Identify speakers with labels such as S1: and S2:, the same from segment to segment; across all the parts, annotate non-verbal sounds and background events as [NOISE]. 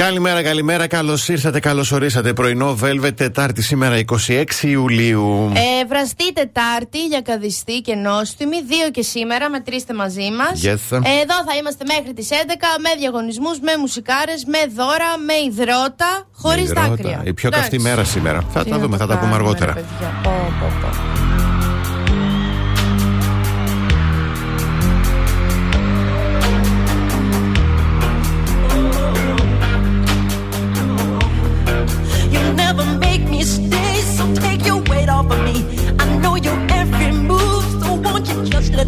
S1: Καλημέρα, καλημέρα. Καλώς ήρθατε, καλώς ορίσατε. Πρωινό Velvet, Τετάρτη σήμερα 26 Ιουλίου.
S2: Ε, βραστή Τετάρτη για καδιστή και νόστιμη. Δύο και σήμερα, μετρήστε μαζί μας.
S1: Yes.
S2: εδώ θα είμαστε μέχρι τις 11 με διαγωνισμούς, με μουσικάρες, με δώρα, με υδρότα, χωρίς δάκρυα.
S1: Η πιο καυτή μέρα σήμερα. Θα τα δούμε, θα τα πούμε αργότερα.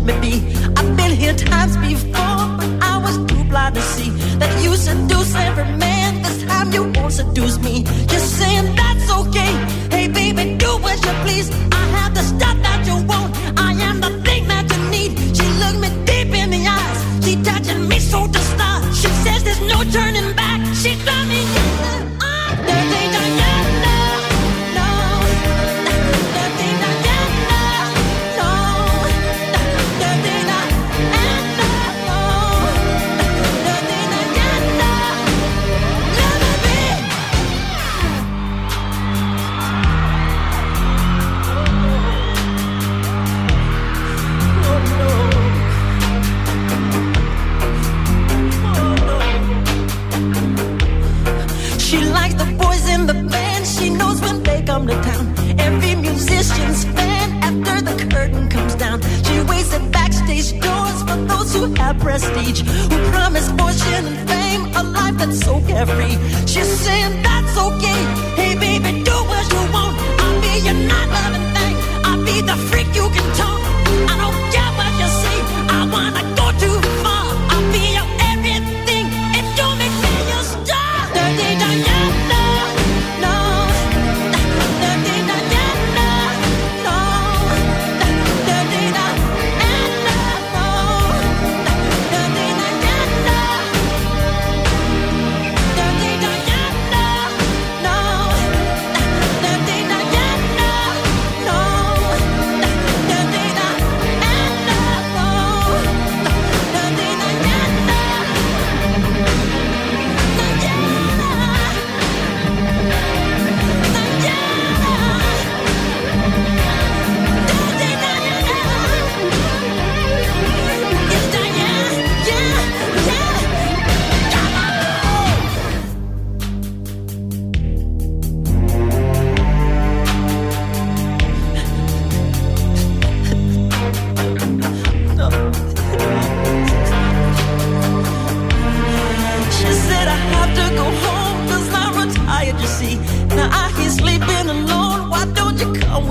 S3: Let me be. I've been here times before, but I was too blind to see that you seduce every man. This time you won't seduce me. Just saying that's okay. Hey, baby, do as you please. I have the stuff that you want. I am the thing that you need. She looked me deep in the eyes. She touching me so to start. She says there's no turning back. She got me. Come to town. Every musician's fan after the curtain comes down. She waits at backstage doors for those who have prestige, who promise fortune and fame, a life that's so carefree. She's saying that's okay. Hey, baby, do what you want. I'll be your not loving thing. I'll be the freak you can talk. I don't care what you say. I wanna go too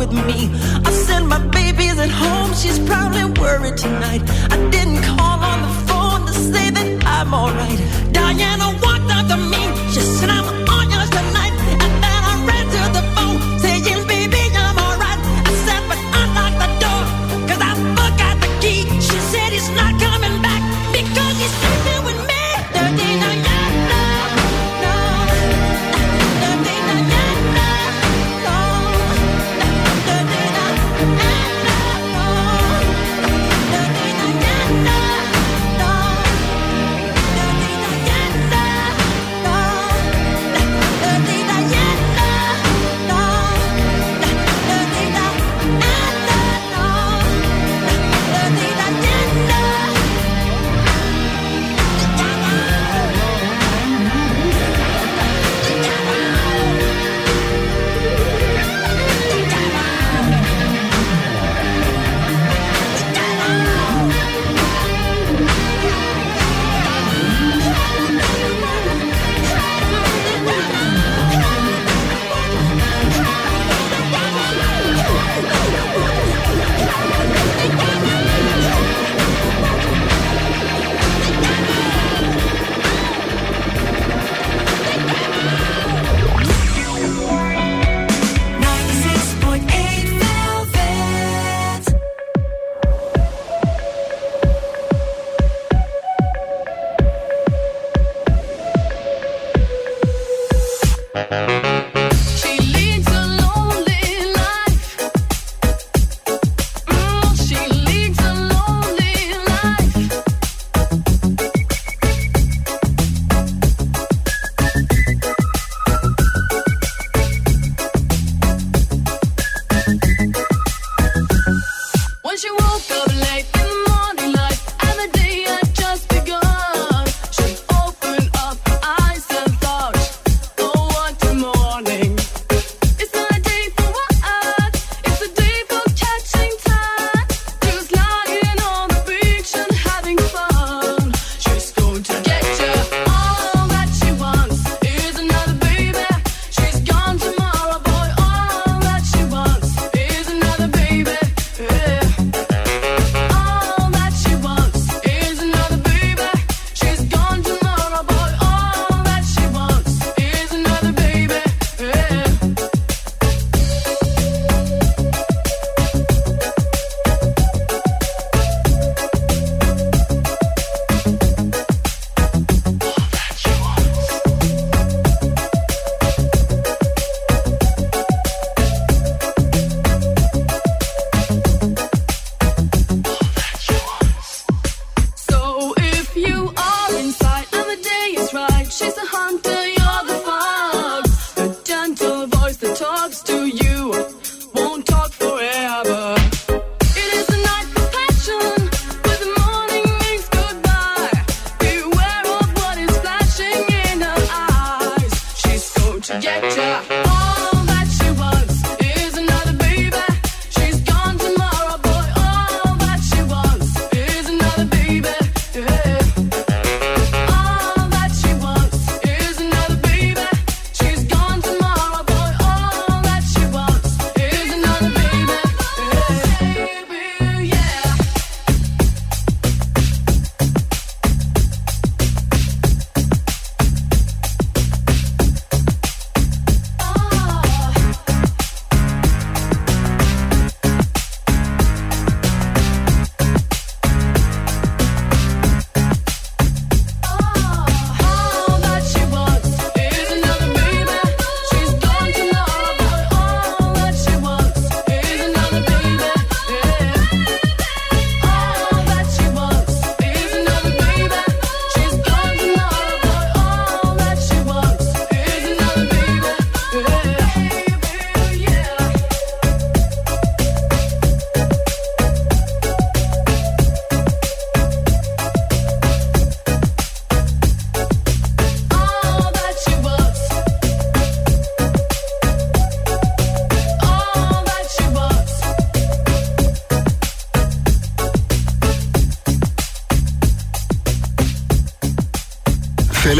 S3: with me. I said my baby's at home, she's probably worried tonight. I didn't call on the phone to say that I'm alright. Diana walked up to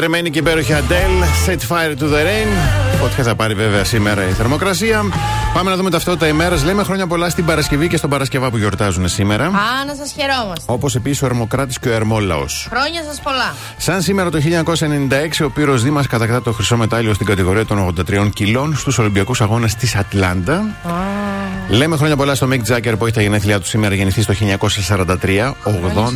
S1: Λατρεμένη και υπέροχη Αντέλ, Set Fire to the Rain. Φωτιά θα πάρει βέβαια σήμερα η θερμοκρασία. Πάμε να δούμε ταυτότητα ημέρας. Λέμε χρόνια πολλά στην Παρασκευή και στον Παρασκευά που γιορτάζουν σήμερα.
S2: Α, να σας χαιρόμαστε.
S1: Όπως επίσης ο Ερμοκράτης και ο Ερμόλαος.
S2: Χρόνια σας πολλά.
S1: Σαν σήμερα το 1996, ο Πύρρος Δήμας κατακτά το χρυσό μετάλλιο στην κατηγορία των 83 κιλών στους Ολυμπιακούς Αγώνες της Ατλάντα. Λέμε χρόνια πολλά στο Μικ Τζάγκερ που έχει τα γενέθλιά του σήμερα, γεννηθείς το 1943,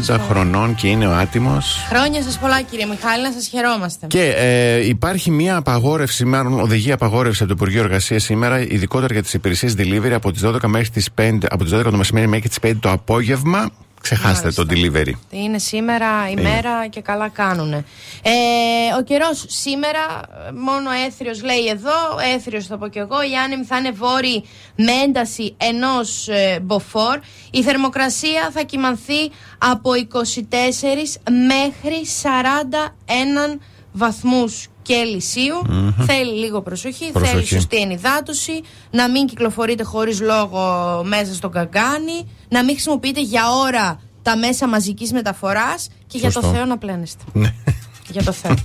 S1: 80 χρονών και είναι ο άτιμος.
S2: Χρόνια σας πολλά, κύριε Μιχάλη, να σας χαιρόμαστε.
S1: Και ε, υπάρχει μια απαγόρευση, μάλλον οδηγία απαγόρευση από το Υπουργείο Εργασίας σήμερα, ειδικότερα για τις υπηρεσίες delivery από τις 12 μέχρι τις 5, από τις 12 το μεσημέρι μέχρι τις 5 το απόγευμα. Ξεχάστε το delivery.
S2: Είναι σήμερα η μέρα και καλά κάνουν. Ε, ο καιρός σήμερα, μόνο έθριος λέει εδώ, έθριος θα πω κι εγώ. Οι άνεμοι θα είναι βόρειοι με ένταση ενός ε, μποφόρ. Η θερμοκρασία θα κοιμανθεί από 24 μέχρι 41 βαθμούς κελσίου. Θέλει λίγο προσοχή,
S1: Προσοχή.
S2: θέλει σωστή ενυδάτωση, να μην κυκλοφορείτε χωρίς λόγο μέσα στο καγκάνι, να μην χρησιμοποιείτε για ώρα τα μέσα μαζικής μεταφοράς και για το
S1: Σωστό.
S2: Θεό να πλένεστε.
S1: Ναι.
S2: για το Θεό. [LAUGHS]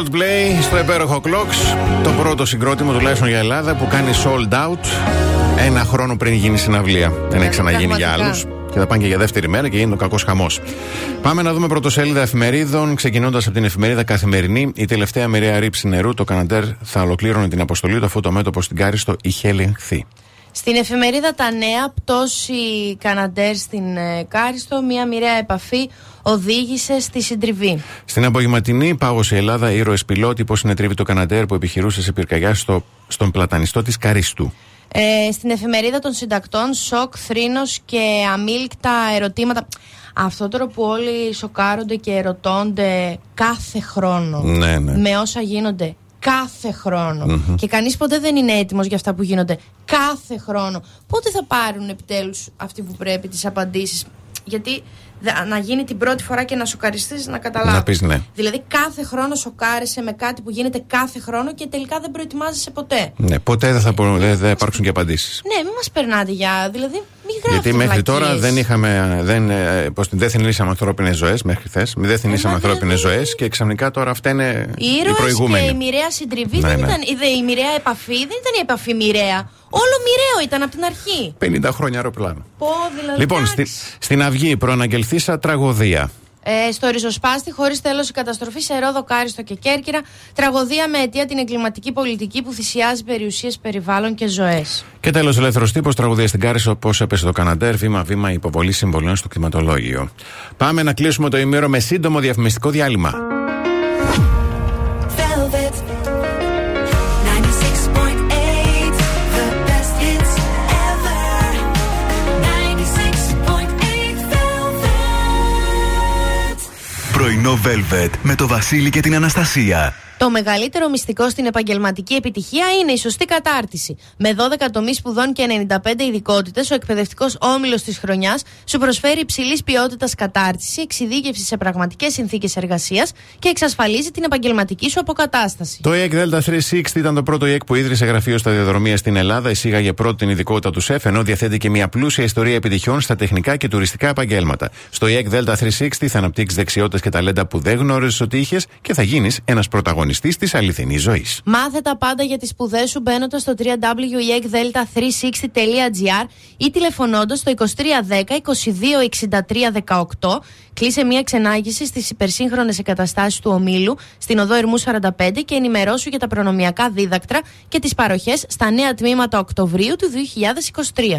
S1: Coldplay στο υπέροχο Clocks. Το πρώτο συγκρότημα τουλάχιστον για Ελλάδα που κάνει sold out ένα χρόνο πριν γίνει συναυλία. Δεν έχει ξαναγίνει για
S2: πραγματικά.
S1: άλλους. Και θα πάνε και για δεύτερη μέρα και γίνεται ο κακός χαμός. Πάμε να δούμε πρωτοσέλιδα εφημερίδων. Ξεκινώντας από την εφημερίδα Καθημερινή, η τελευταία μοιραία ρήψη νερού, το Καναντέρ, θα ολοκλήρωνε την αποστολή του αφού το μέτωπο στην Κάριστο είχε ελεγχθεί.
S2: Στην εφημερίδα Τα Νέα, πτώση Καναντέρ στην ε, Κάριστο, μία μοιραία επαφή οδήγησε στη συντριβή.
S1: Στην απογευματινή πάγωσε η Ελλάδα ήρωες πιλότη πώς συνετρίβει το Καναντέρ που επιχειρούσε σε πυρκαγιά στο, στον πλατανιστό της Καρίστου.
S2: Ε, στην εφημερίδα των συντακτών, σοκ, θρήνος και αμήλικτα ερωτήματα. Αυτό τώρα που όλοι σοκάρονται και ερωτώνται κάθε χρόνο
S1: Ναι, ναι.
S2: με όσα γίνονται κάθε χρόνο. Και κανείς ποτέ δεν είναι έτοιμος για αυτά που γίνονται κάθε χρόνο. Πότε θα πάρουν επιτέλους αυτοί που πρέπει τις απαντήσεις; Γιατί δε- να γίνει την πρώτη φορά και να σοκαριστείς να καταλάβεις.
S1: Να πεις ναι.
S2: Δηλαδή κάθε χρόνο σοκάρεσαι με κάτι που γίνεται κάθε χρόνο και τελικά δεν προετοιμάζεσαι ποτέ.
S1: Ναι, ποτέ δεν θα, μπορούν- δεν θα υπάρξουν και απαντήσεις.
S2: Ναι, μην μας περνάτε για. Δηλαδή, μην γράφετε.
S1: Γιατί μέχρι
S2: βλακίες.
S1: τώρα δεν είχαμε. Δεν, ε, πώς, δεν θυνήσαμε ανθρώπινες ζωές μέχρι χθες. Δεν θυνήσαμε
S2: μα
S1: ανθρώπινες
S2: δηλαδή-
S1: ζωές και ξαφνικά τώρα αυτά είναι
S2: Οι
S1: οι
S2: ήρωες
S1: προηγούμενοι.
S2: και η μοιραία συντριβή
S1: Ναι,
S2: δεν
S1: ναι.
S2: ήταν. Η, δε- η μοιραία επαφή δεν ήταν η επαφή μοιραία. Όλο μοιραίο ήταν από την αρχή.
S1: 50 χρόνια αεροπλάνο.
S2: Πω, δηλαδή.
S1: Λοιπόν, στη,
S2: εντάξει.
S1: στην Αυγή προαναγγελθήσα τραγωδία.
S2: Ε, στο ριζοσπάστη, χωρίς τέλος η καταστροφή σε Ρόδο, Κάριστο και Κέρκυρα. Τραγωδία με αιτία την εγκληματική πολιτική που θυσιάζει περιουσίες, περιβάλλον και ζωές.
S1: Και τέλος, ελεύθερος τύπος τραγωδία στην Κάρισο, πώς έπεσε το Καναντέρ, βήμα-βήμα υποβολή συμβολών στο κτηματολόγιο. Πάμε να κλείσουμε το ημέρο με σύντομο διαφημιστικό διάλειμμα.
S4: Πρωινό Velvet με το Βασίλη και την Αναστασία.
S2: Το μεγαλύτερο μυστικό στην επαγγελματική επιτυχία είναι η σωστή κατάρτιση. Με 12 τομείς σπουδών και 95 ειδικότητες, ο εκπαιδευτικός όμιλος της χρονιάς σου προσφέρει υψηλής ποιότητας κατάρτιση, εξειδίκευση σε πραγματικές συνθήκες εργασίας και εξασφαλίζει την επαγγελματική σου αποκατάσταση.
S1: Το EEC Delta 360 ήταν το πρώτο EEC που ίδρυσε γραφείο σταδιοδρομία στην Ελλάδα, εισήγαγε πρώτη την ειδικότητα του ΣΕΦ, ενώ διαθέτει και μια πλούσια ιστορία επιτυχιών στα τεχνικά και τουριστικά επαγγέλματα. Στο EEC Delta 360 θα αναπτύξεις δεξιότητες και ταλέντα που δεν γνώριζες ότι είχες και θα γίνεις ένας πρωταγωνιστής της αληθινής ζωής.
S2: Μάθε τα πάντα για τις σπουδές σου μπαίνοντας στο www.delta360.gr ή τηλεφωνώντας στο 2310 2263 18. Κλείσε μία ξενάγηση στις υπερσύγχρονες εγκαταστάσεις του ομίλου στην οδό Ερμού 45 και ενημερώσου για τα προνομιακά δίδακτρα και τις παροχές στα νέα τμήματα Οκτωβρίου του 2023.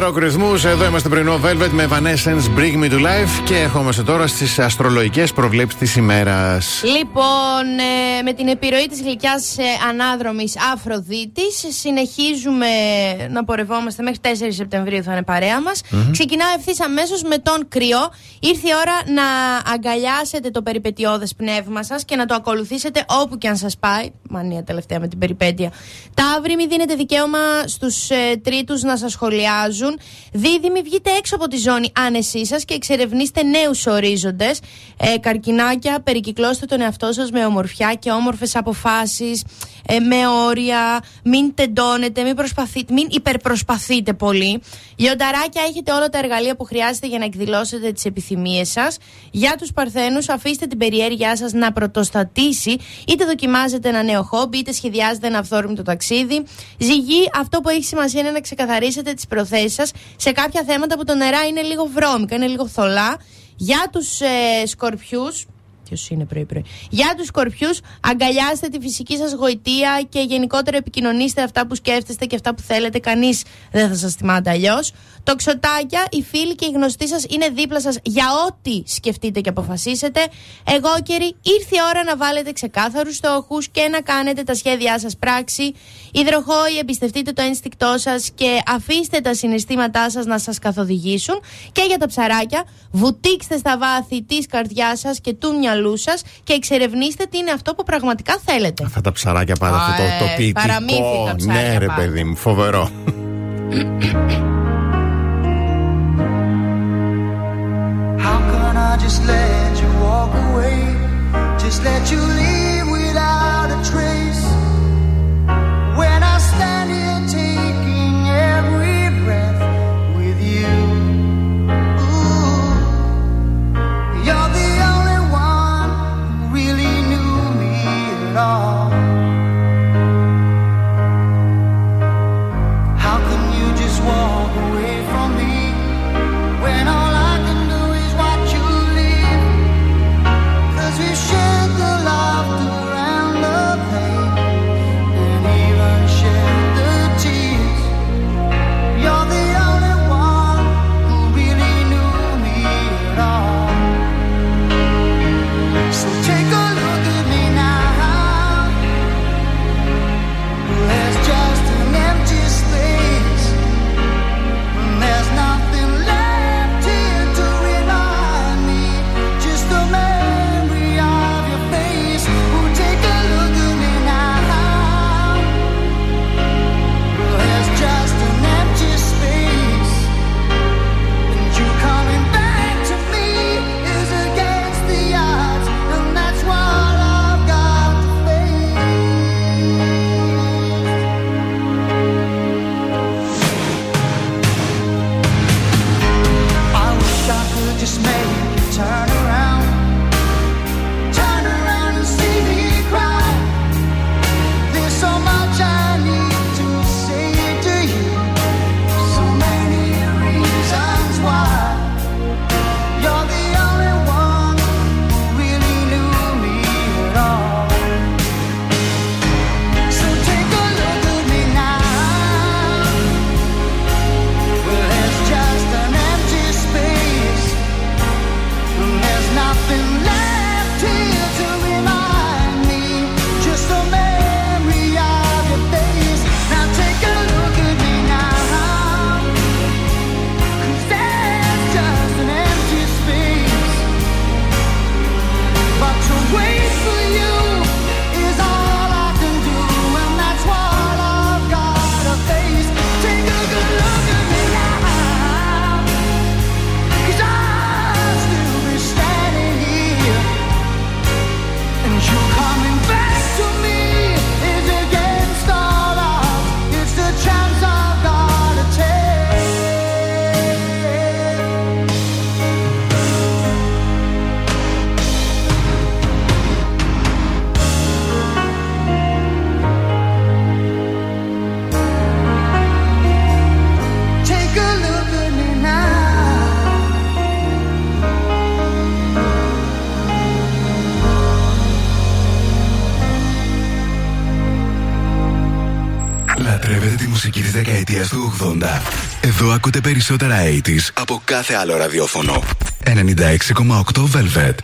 S1: Ροκρυθμού, εδώ είμαστε πρωινό Velvet με Evanescence Bring Me to Life και ερχόμαστε τώρα στις αστρολογικές προβλέψεις της ημέρας.
S2: Λοιπόν, ε, με την επιρροή της γλυκιάς ε, ανάδρομης Αφροδίτης συνεχίζουμε να πορευόμαστε μέχρι 4 Σεπτεμβρίου θα είναι παρέα μας. Ξεκινάω ευθύς αμέσως με τον κρυό. Ήρθε η ώρα να αγκαλιάσετε το περιπετειώδες πνεύμα σας και να το ακολουθήσετε όπου και αν σας πάει. Μανία τελευταία με την περιπέτεια. Ταύροι, μην δίνετε δικαίωμα στους ε, τρίτους να σας σχολιάζουν. Δίδυμοι, βγείτε έξω από τη ζώνη άνεσή σας και εξερευνήστε νέους ορίζοντες. Ε, καρκινάκια, περικυκλώστε τον εαυτό σας με ομορφιά και όμορφες αποφάσεις, ε, με όρια, μην τεντώνετε, μην, προσπαθείτε, μην υπερπροσπαθείτε πολύ. Λιονταράκια, έχετε όλα τα εργαλεία που χρειάζεται για να εκδηλώσετε τις επιθυμίες σας. Για τους παρθένους, αφήστε την περιέργειά σας να πρωτοστατήσει, είτε δοκιμάζετε ένα νέο χόμπι, είτε σχεδιάζετε ένα αυθόρμητο ταξίδι. Ζυγή, αυτό που έχει σημασία είναι να ξεκαθαρίσετε τις προθέσεις σας σε κάποια θέματα που το νερά είναι λίγο βρώμικα, είναι λίγο θολά. Για τους ε, σκορπιούς, Ποιο είναι πρωί-πρωί. Για τους σκορπιούς, αγκαλιάστε τη φυσική σας γοητεία και γενικότερα επικοινωνήστε αυτά που σκέφτεστε και αυτά που θέλετε. Κανείς δεν θα σας θυμάται αλλιώς. Τοξοτάκια, οι φίλοι και οι γνωστοί σας είναι δίπλα σας για ό,τι σκεφτείτε και αποφασίσετε. Εγώ, καιροί, ήρθε η ώρα να βάλετε ξεκάθαρους στόχους και να κάνετε τα σχέδιά σας πράξη. Υδροχόοι, εμπιστευτείτε το ένστικτό σας και αφήστε τα συναισθήματά σας να σας καθοδηγήσουν. Και για τα ψαράκια, βουτήξτε στα βάθη της καρδιάς σας και του μυαλού σας και εξερευνήστε τι είναι αυτό που πραγματικά θέλετε.
S1: Αυτά τα ψαράκια πάντα,
S2: Α,
S1: αυτό το, το
S2: ε,
S1: ποιητικό.
S2: παραμύθικα ψάρια
S1: Ναι, ρε
S2: πάντα.
S1: παιδί μου, φοβερό.
S5: How can I just let you walk away? Just let you leave;
S4: μουσική της δεκαετίας του 80. Εδώ ακούτε περισσότερα 80's από κάθε άλλο ραδιόφωνο. 96,8 Velvet.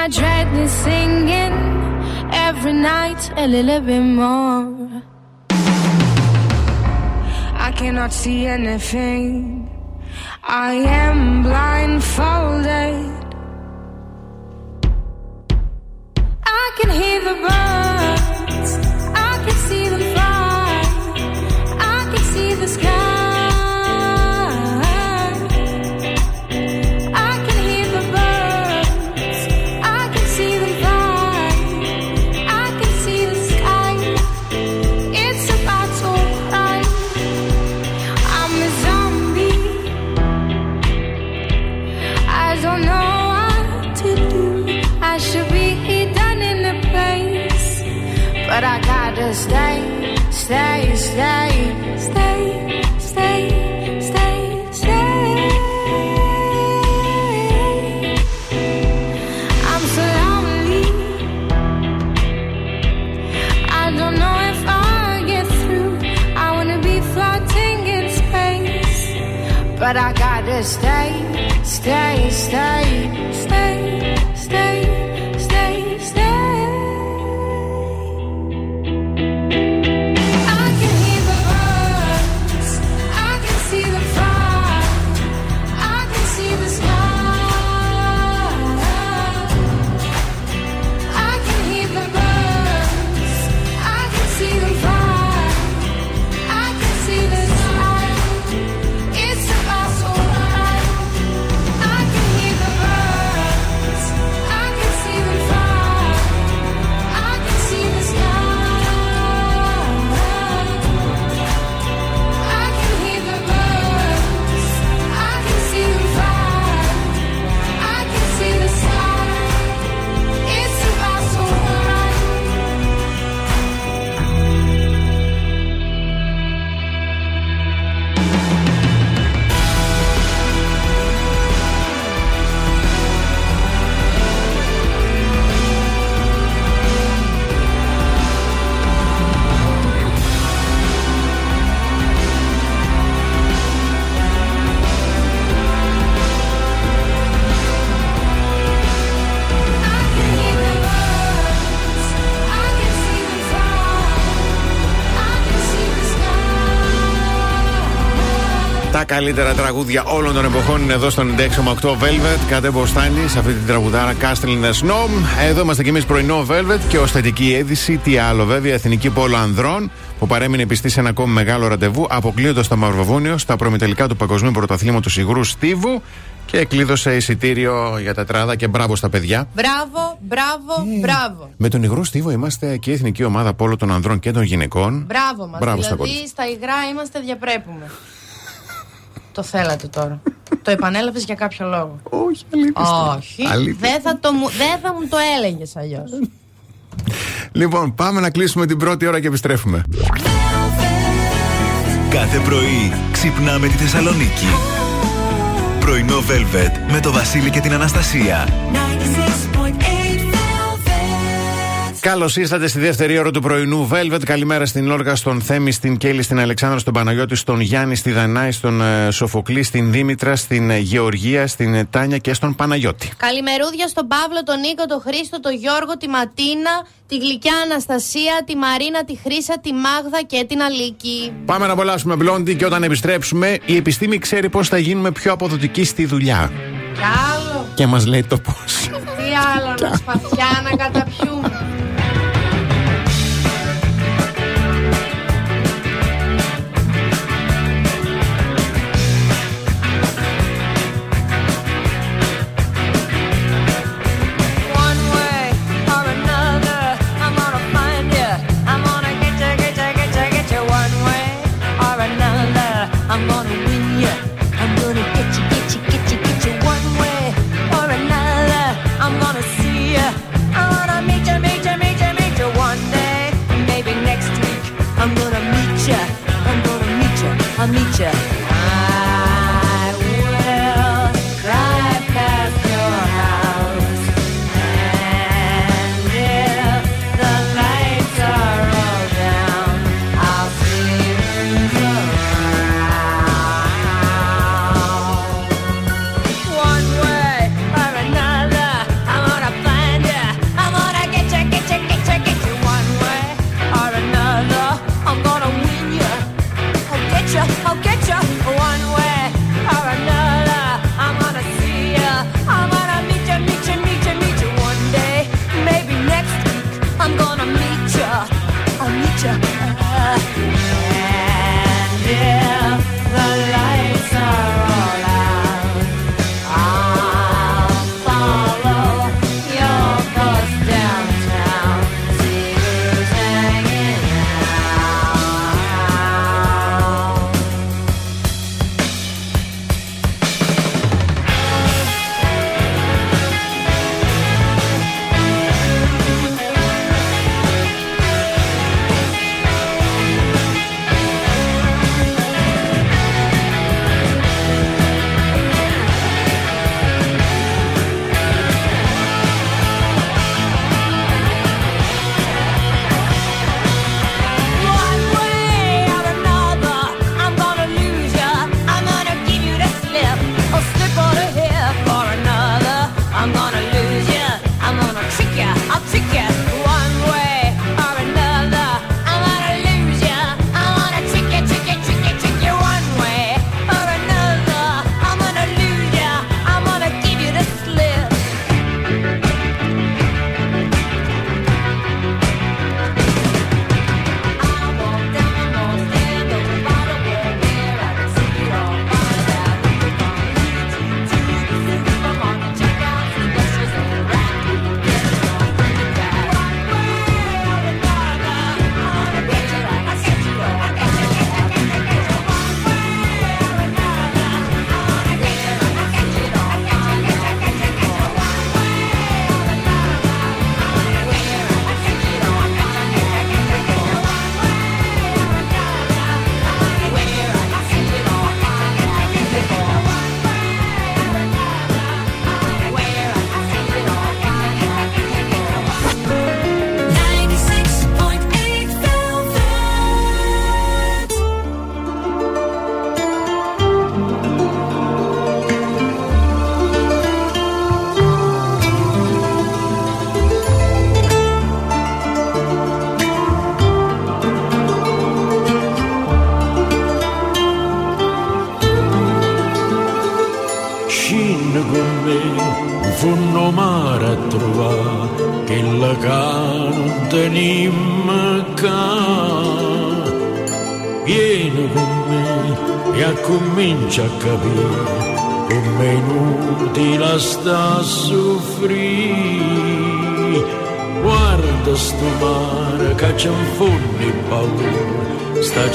S5: my
S6: dreadness singing every night a little bit more. I cannot see anything. I am blindfolded. Stay, stay, stay, stay, stay, stay. I'm so lonely. I don't know if I'll get through. I wanna be floating in space, but I gotta stay, stay, stay, stay,
S1: Τα καλύτερα τραγούδια όλων των εποχών είναι εδώ στον 96,8 Velvet. Κάτε μποστάνη σε αυτή την τραγουδάρα Castle in the Snow. Εδώ είμαστε κι εμείς πρωινό Velvet και ως θετική είδηση, τι άλλο βέβαια, η Εθνική Πόλο Ανδρών που παρέμεινε πιστή σε ένα ακόμη μεγάλο ραντεβού, αποκλείοντας το Μαυροβούνιο στα προμετελικά του Παγκοσμίου Πρωταθλήματος Υγρού Στίβου και κλείδωσε εισιτήριο για τετράδα και μπράβο στα παιδιά.
S2: Μπράβο, μπράβο, μπράβο.
S1: Με τον Υγρό Στίβο είμαστε και η Εθνική Ομάδα Πόλο των Ανδρών και των Γυναικών.
S2: Μπράβο μας.
S1: Μπράβο στα
S2: δηλαδή
S1: κορίτσια.
S2: στα υγρά είμαστε διαπρέπουμε. Το θέλατε τώρα. [LAUGHS] το επανέλαβες για κάποιο λόγο.
S1: Όχι, αλήθεια.
S2: Όχι.
S1: Αλήθεια.
S2: Δεν θα, το, μου- δεν θα μου το έλεγες αλλιώς.
S1: Λοιπόν, πάμε να κλείσουμε την πρώτη ώρα και επιστρέφουμε.
S4: Κάθε πρωί ξυπνάμε τη Θεσσαλονίκη. Πρωινό Velvet με το Βασίλη και την Αναστασία.
S3: 96.8
S1: Καλώς ήρθατε στη δεύτερη ώρα του πρωινού Velvet. Καλημέρα στην Λόργα, στον Θέμη, στην Κέλλη, στην Αλεξάνδρα, στον Παναγιώτη, στον Γιάννη, στη Δανάη, στον ε, Σοφοκλή, στην Δήμητρα, στην ε, Γεωργία, στην ε, Τάνια και στον Παναγιώτη.
S2: Καλημερούδια στον Παύλο, τον Νίκο, τον Χρήστο, τον Γιώργο, τη Ματίνα, τη Γλυκιά Αναστασία, τη Μαρίνα, τη Χρύσα, τη Μάγδα και την Αλίκη.
S1: Πάμε να απολαύσουμε μπλόντι και όταν επιστρέψουμε, η επιστήμη ξέρει πώς θα γίνουμε πιο αποδοτικοί στη δουλειά.
S2: Κι άλλο.
S1: Και μας λέει το πώς.
S2: Τι άλλο να σπαθιά να καταπιούμε.
S3: Meet you.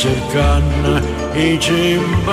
S7: cercana i cimba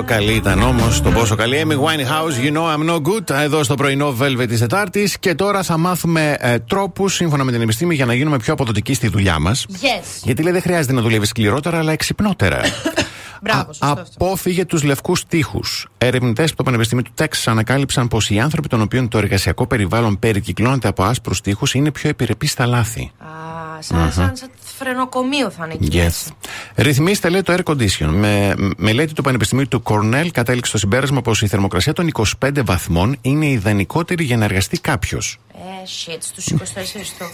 S1: Πόσο καλή ήταν όμως, το πόσο καλή. Amy Winehouse, you know I'm no good. Εδώ στο πρωινό Velvet της Τετάρτης. Και τώρα θα μάθουμε ε, τρόπους, σύμφωνα με την επιστήμη, για να γίνουμε πιο αποδοτικοί στη δουλειά μας.
S2: Yes.
S1: Γιατί λέει δεν χρειάζεται να δουλεύεις σκληρότερα, αλλά εξυπνότερα. [LAUGHS]
S2: Μπράβο, σωστό αυτό.
S1: Απόφυγε τους λευκούς τείχους. Ερευνητές από το Πανεπιστήμιο του Τέξ ανακάλυψαν πως οι άνθρωποι των οποίων το εργασιακό περιβάλλον περικυκλώνεται από άσπρους τείχους είναι πιο επιρρεπείς στα λάθη.
S2: Α, σαν, σαν, σαν φρενοκομείο θα είναι εκεί. μέσα.
S1: Ρυθμίστε, λέει, το air condition. Με μελέτη του Πανεπιστημίου του Cornell κατέληξε στο συμπέρασμα πως η θερμοκρασία των 25 βαθμών είναι ιδανικότερη για να εργαστεί κάποιος.
S2: Ε, shit, στους 24 το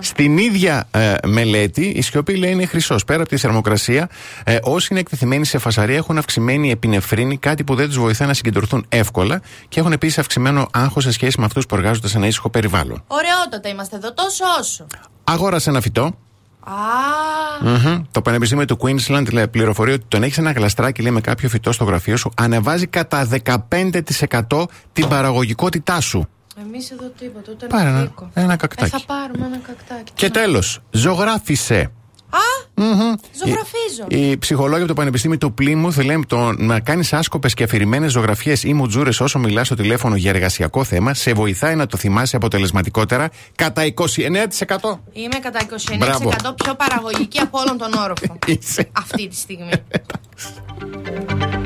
S1: Στην ίδια ε, μελέτη, η σιωπή λέει είναι χρυσός. Πέρα από τη θερμοκρασία, ε, όσοι είναι εκτεθειμένοι σε φασαρία έχουν αυξημένη επινεφρίνη, κάτι που δεν τους βοηθά να συγκεντρωθούν εύκολα και έχουν επίσης αυξημένο άγχος σε σχέση με αυτούς που εργάζονται σε ένα ήσυχο περιβάλλον.
S2: Ωραιότατα είμαστε εδώ, τόσο όσο.
S1: Αγόρασε ένα φυτό.
S2: Α,
S1: Μμμ. Το Πανεπιστήμιο του Queensland λέει, πληροφορεί ότι τον έχεις ένα γλαστράκι λέει, με κάποιο φυτό στο γραφείο σου, ανεβάζει κατά 15% την παραγωγικότητά σου.
S2: εμείς εδώ τίποτα, ούτε
S1: Πάρε
S2: ένα
S1: ένα,
S2: φρίκο.
S1: ένα
S2: Ε,
S1: κακτάκι.
S2: θα πάρουμε ένα κακτάκι.
S1: Και τέλος, ζωγράφισε.
S2: Α,
S1: Μμμ.
S2: ζωγραφίζω.
S1: Οι, οι ψυχολόγοι από το Πανεπιστήμιο του Πλήμουθ λένε το να κάνει άσκοπες και αφηρημένες ζωγραφιές ή μουτζούρες όσο μιλάς στο τηλέφωνο για εργασιακό θέμα σε βοηθάει να το θυμάσαι αποτελεσματικότερα κατά 29%.
S2: Είμαι κατά 29%
S1: Μπράβο.
S2: πιο παραγωγική από όλον τον όροφο. [LAUGHS]
S1: Είσαι.
S2: Αυτή τη στιγμή. [LAUGHS]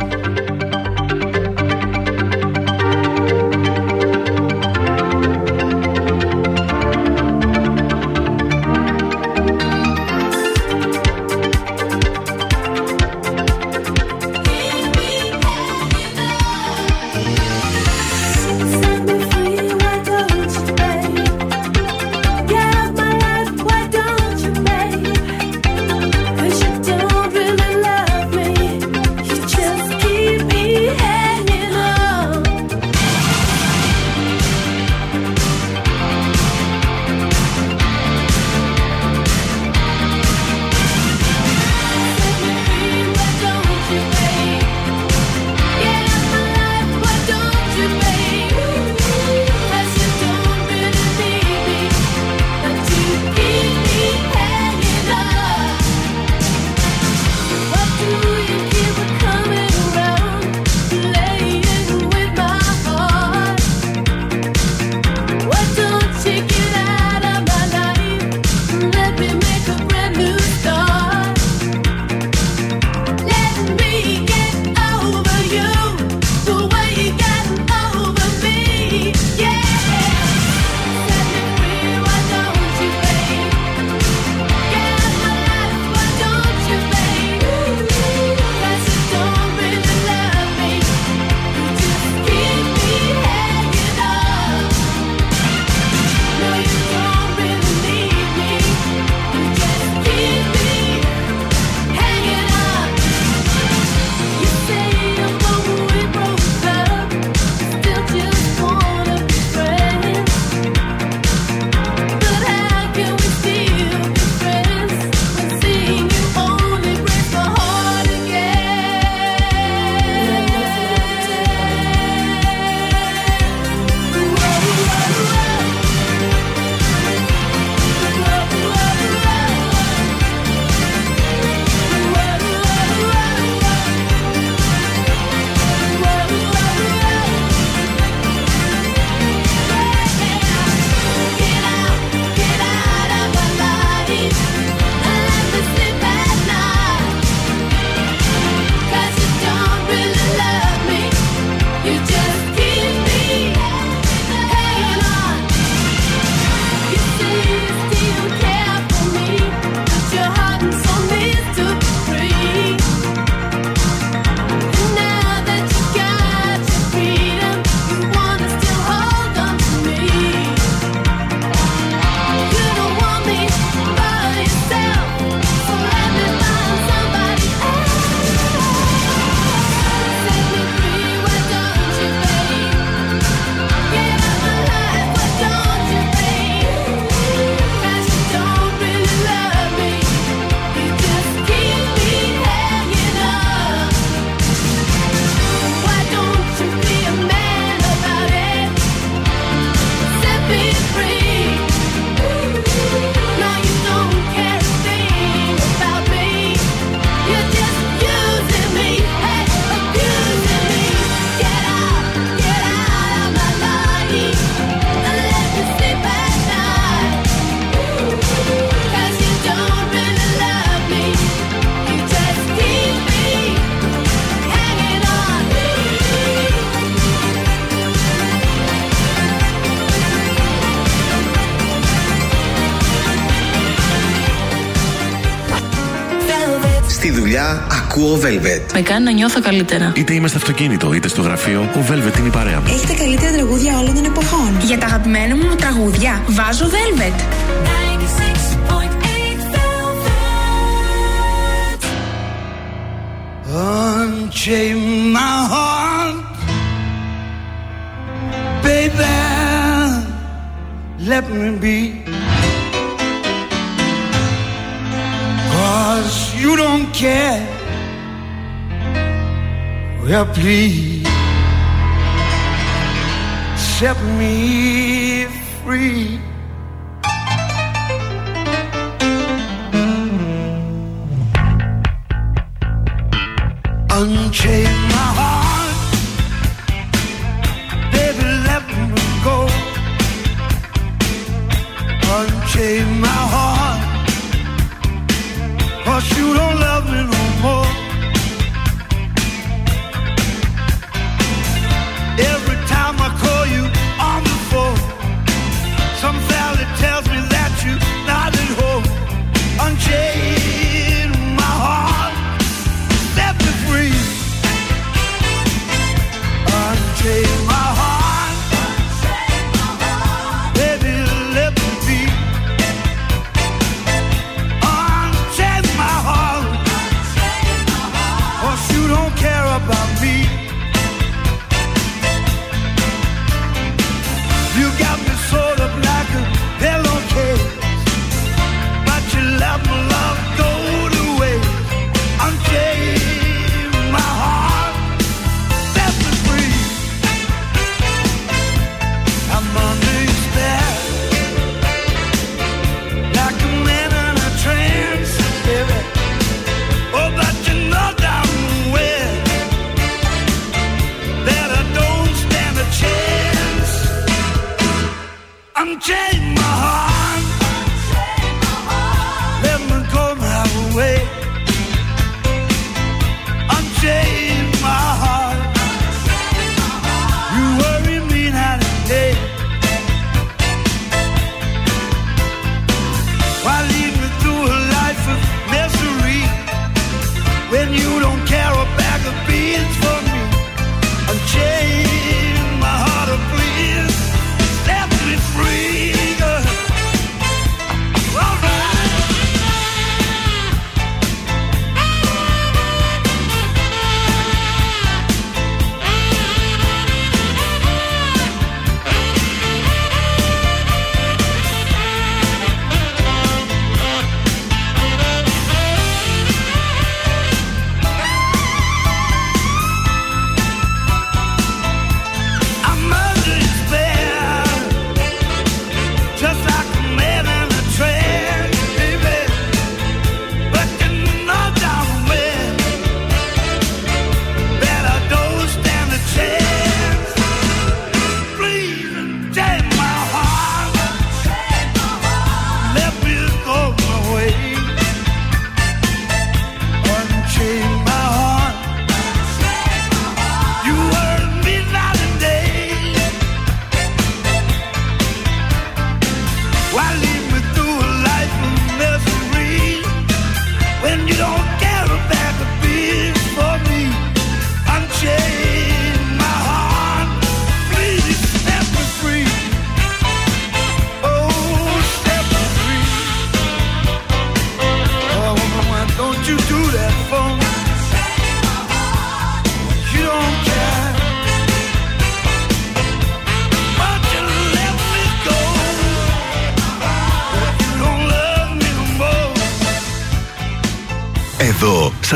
S8: Ακούω Velvet.
S9: Με κάνει να νιώθω καλύτερα.
S10: Είτε είμαι στο αυτοκίνητο, είτε στο γραφείο, ο Velvet είναι η παρέα μου.
S11: καλύτερη τραγούδια όλων των εποχών.
S9: Για τα αγαπημένα μου τραγούδια, βάζω Velvet.
S4: Unchain my heart, Well, please set me free. Unchain my heart, baby, let me go. Unchain my heart, Cause you don't love me no more.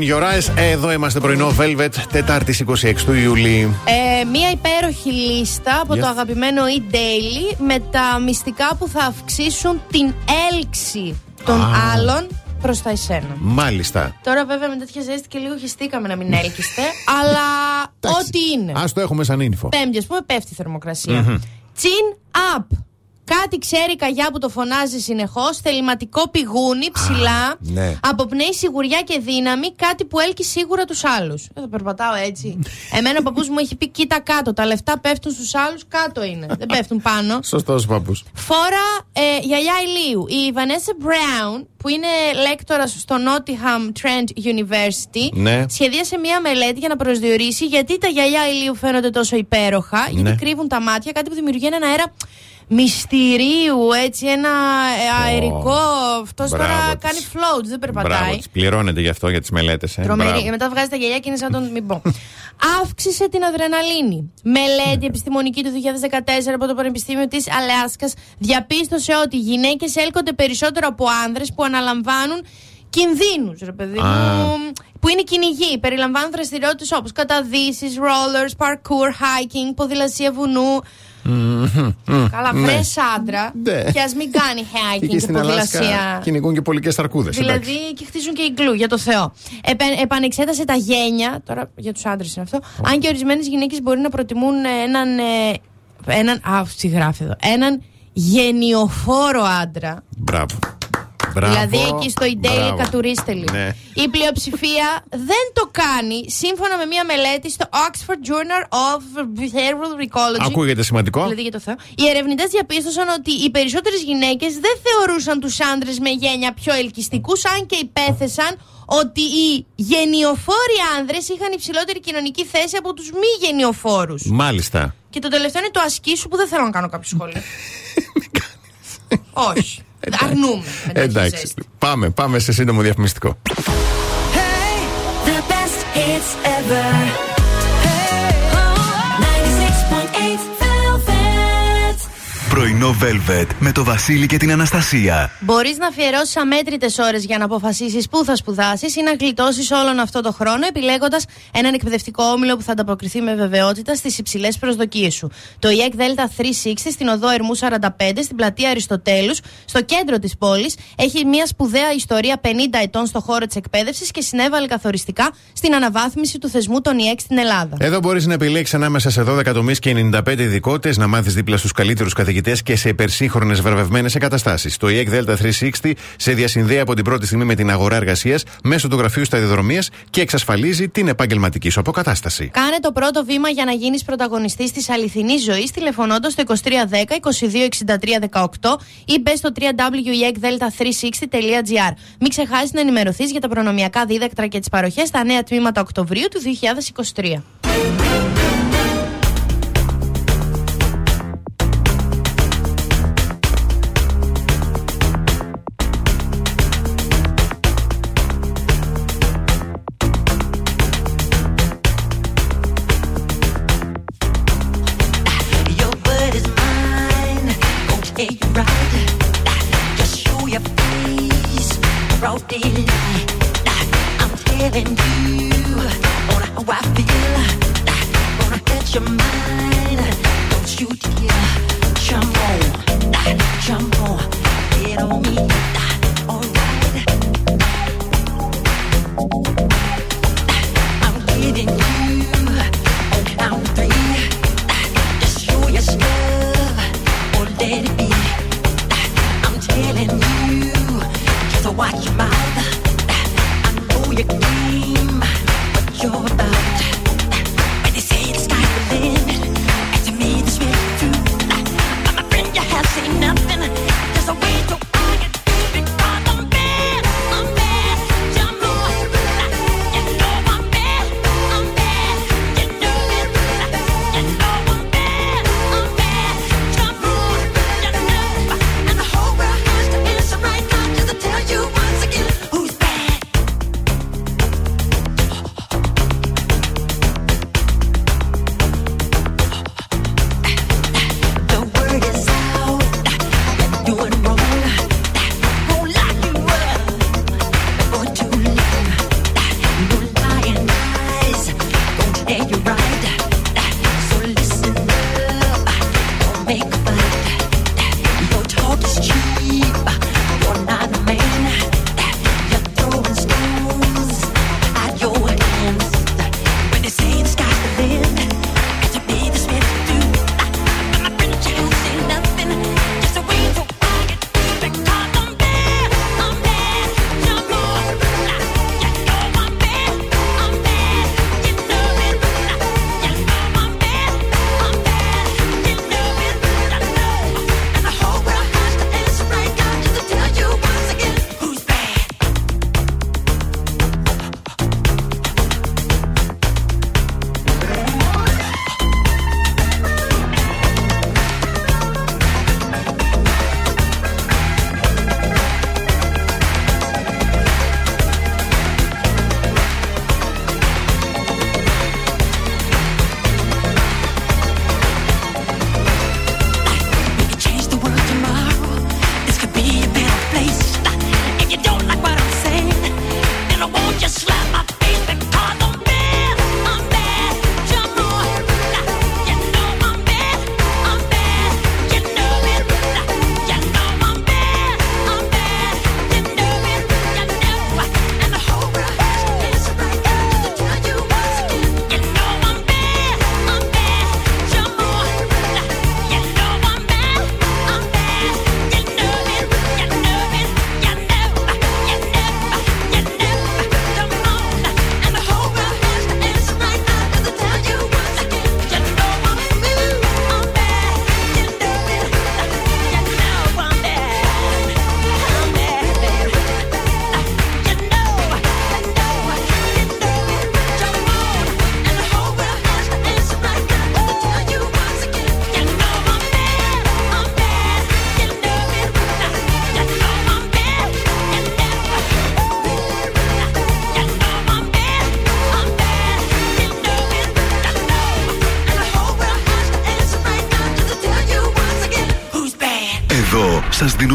S4: In
S5: Your Eyes.
S1: Εδώ είμαστε πρωινό Velvet, Τετάρτη 26 του Ιουλίου.
S2: Ε, μία υπέροχη λίστα από
S1: Yes.
S2: το αγαπημένο e-daily με τα μυστικά που θα αυξήσουν την έλξη των
S1: Α.
S2: άλλων προς τα εσένα.
S1: Μάλιστα.
S2: Τώρα, βέβαια, με τέτοια ζέστη και λίγο χεστήκαμε να μην έλκυστε, [LAUGHS] αλλά ό,τι είναι.
S1: Α το έχουμε σαν info.
S2: Πέμπτη, ας πούμε, πέφτει η θερμοκρασία.
S1: Μμμ.
S2: Chin up. Κάτι ξέρει η καγιά που το φωνάζει συνεχώς. Θεληματικό πηγούνι, ψηλά.
S1: ναι.
S2: Αποπνέει σιγουριά και δύναμη. Κάτι που έλκει σίγουρα τους άλλους. Δεν θα περπατάω έτσι. [LAUGHS] Εμένα ο παππούς μου έχει πει: Κοίτα κάτω. Τα λεφτά πέφτουν στους άλλους, κάτω είναι. Δεν πέφτουν πάνω. [LAUGHS]
S1: Σωστός παππούς.
S2: Φόρα ε, γυαλιά ηλίου. Η Vanessa Brown, που είναι λέκτορα στο Nottingham Trent University,
S1: Ναι.
S2: σχεδίασε μία μελέτη για να προσδιορίσει γιατί τα γυαλιά ηλίου φαίνονται τόσο υπέροχα, γιατί
S1: Ναι.
S2: κρύβουν τα μάτια, κάτι που δημιουργεί έναν αέρα μυστηρίου, έτσι, ένα ε, αερικό. Αυτός τώρα
S1: Μπράβο της.
S2: κάνει float, δεν περπατάει.
S1: Μπράβο, της. πληρώνεται γι' αυτό για τις μελέτες. Ε.
S2: Τρομερή.
S1: Μπράβο.
S2: Και μετά βγάζει τα γυαλιά και είναι σαν τον. Μην πω. Αύξησε την αδρεναλίνη. Μελέτη επιστημονική του 2014 από το Πανεπιστήμιο της Αλάσκας διαπίστωσε ότι οι γυναίκες έλκονται περισσότερο από άνδρες που αναλαμβάνουν κινδύνους, ρε παιδί
S1: Α.
S2: μου. Που είναι κυνηγοί. Περιλαμβάνουν δραστηριότητες όπως καταδύσεις, rollers, parkour, hiking, ποδηλασία βουνού. Καλά,
S1: Ναι.
S2: βρε άντρα.
S1: Ναι.
S2: Και ας μην κάνει hiking
S1: Εκεί
S2: και
S1: στην Αλάσκα
S2: ποδηλασία.
S1: κυνηγούν και πολικέ ταρκούδε.
S2: Δηλαδή και χτίζουν και iglu, για το Θεό. Επε, επανεξέτασε τα γένια, τώρα για τους άντρες είναι αυτό. Αν και ορισμένες γυναίκες μπορεί να προτιμούν ε, έναν. ε, έναν α, τι γράφει εδώ. Έναν γενιοφόρο άντρα.
S1: Μπράβο. Μπράβο.
S2: δηλαδή εκεί στο e-daily
S1: Μπράβο.
S2: κατουρίστε λίγο.
S1: Ναι.
S2: Η πλειοψηφία δεν το κάνει σύμφωνα με μια μελέτη στο Oxford Journal of Behavioral Ecology.
S1: Ακούγεται σημαντικό.
S2: Δηλαδή για το Θεό. Οι ερευνητές διαπίστωσαν ότι οι περισσότερες γυναίκες δεν θεωρούσαν τους άντρες με γένια πιο ελκυστικούς, αν και υπέθεσαν ότι οι γενιοφόροι άνδρες είχαν υψηλότερη κοινωνική θέση από τους μη γενιοφόρους.
S1: Μάλιστα.
S2: Και το τελευταίο είναι το ασκήσου που δεν θέλω να κάνω κάποιο σχόλιο. [LAUGHS] Όχι. Αρνούμε. με τέτοια
S1: Εντάξει.
S2: ζέστη.
S1: Πάμε, πάμε σε σύντομο διαφημιστικό.
S12: The best hits ever. Πρωινό Velvet με το Βασίλη και την Αναστασία.
S3: Μπορείς να αφιερώσεις αμέτρητες ώρες για να αποφασίσεις πού θα σπουδάσεις ή να γλιτώσεις όλον αυτό το χρόνο επιλέγοντας έναν εκπαιδευτικό όμιλο που θα ανταποκριθεί με βεβαιότητα στις υψηλές προσδοκίες σου. Το EEC Delta 360 στην οδό Ερμού 45 στην πλατεία Αριστοτέλους, στο κέντρο της πόλης, έχει μια σπουδαία ιστορία 50 ετών στο χώρο της εκπαίδευσης και συνέβαλε καθοριστικά στην αναβάθμιση του θεσμού των EEC στην Ελλάδα.
S1: Εδώ μπορείς να επιλέξεις ανάμεσα σε 12 τομείς και 95 ειδικότητες, να μάθεις δίπλα στους καλύτερους καθηγητές και σε υπερσύγχρονες βραβευμένες εγκαταστάσεις. Το EEC Delta 360 σε διασυνδέει από την πρώτη στιγμή με την αγορά εργασίας μέσω του γραφείου σταδιοδρομίας και εξασφαλίζει την επαγγελματική σου αποκατάσταση.
S3: Κάνε το πρώτο βήμα για να γίνεις πρωταγωνιστής της αληθινής ζωής τηλεφωνώντας στο 2310 2263 18 ή μπες στο www.delta360.gr. Μην ξεχάσεις να ενημερωθείς για τα προνομιακά δίδακτρα και τις παροχές στα νέα τμήματα Οκτωβρίου του 2023.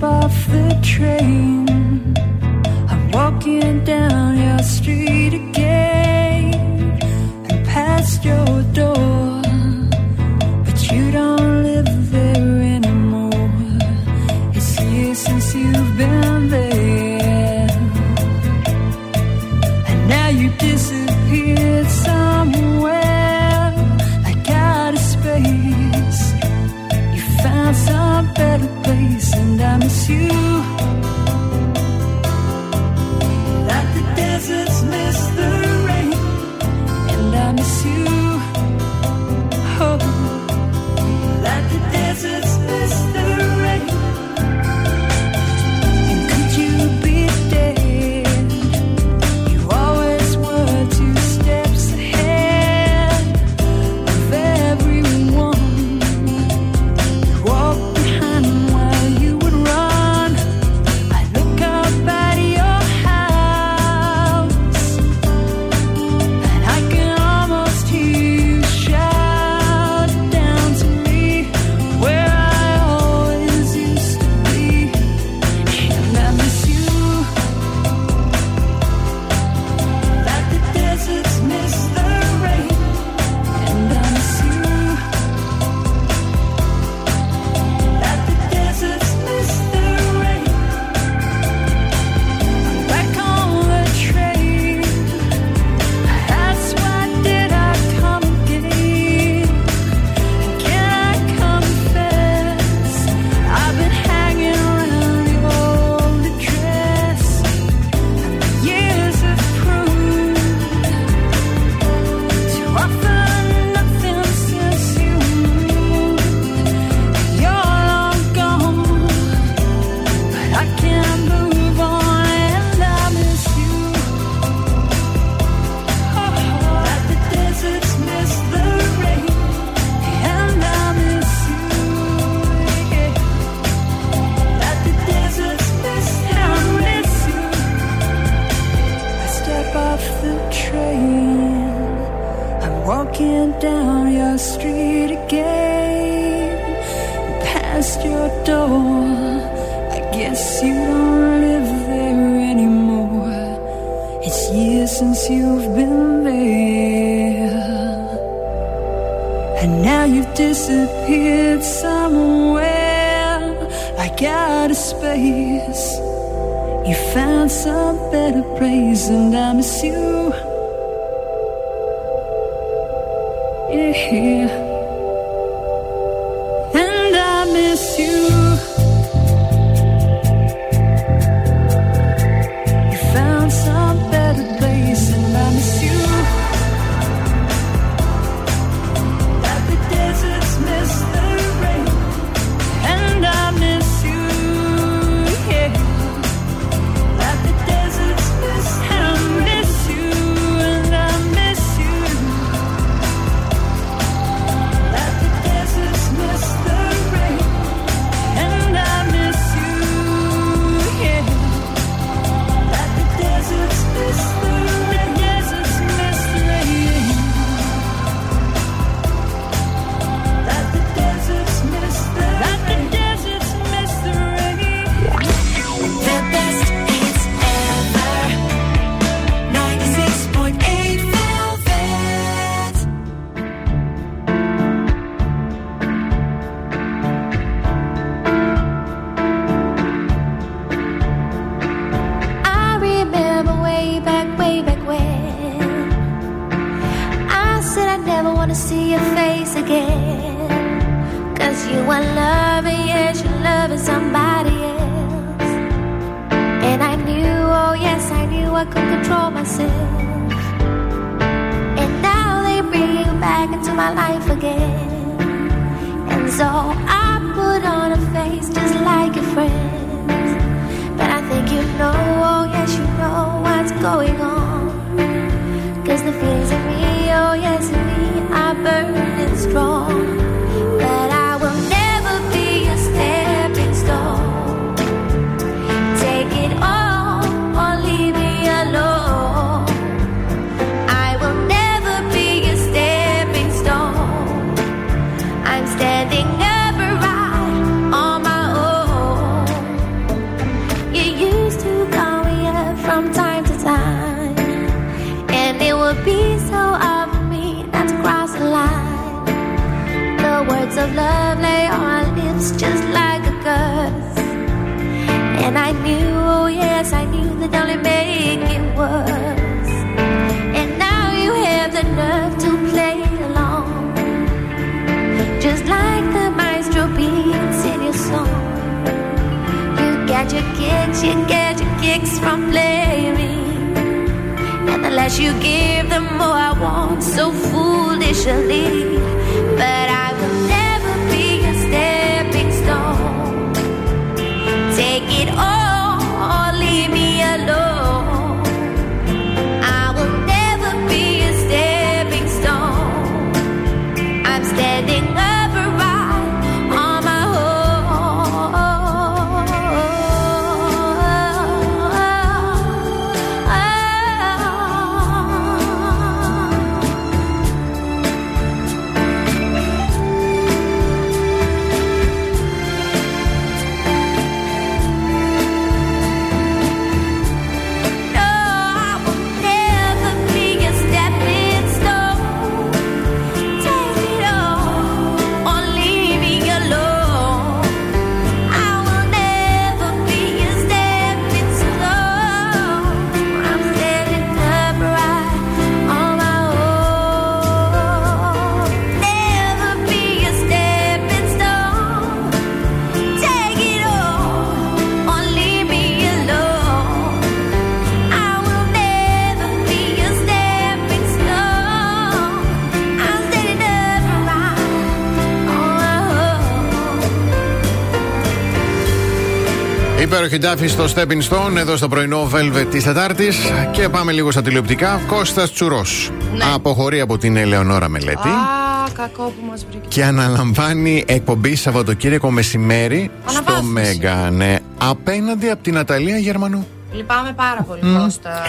S5: step off the train. I'm walking down your street again and past your door.
S6: Own.
S1: Υπέροχη τάφη στο Stepping Stone, εδώ στο πρωινό Velvet της Τετάρτης. Και πάμε λίγο στα τηλεοπτικά. Κώστας Τσουρός Αποχωρεί από την Ελεονόρα Μελέτη.
S2: Α, κακό που μας βρήκε.
S1: Και αναλαμβάνει εκπομπή Σαββατοκύριακο μεσημέρι στο
S2: Αναβάθμιση.
S1: Μέγα. Ναι, απέναντι από την Αταλία Γερμανού.
S2: Λυπάμαι πάρα πολύ,
S1: Μμ.
S2: Κώστα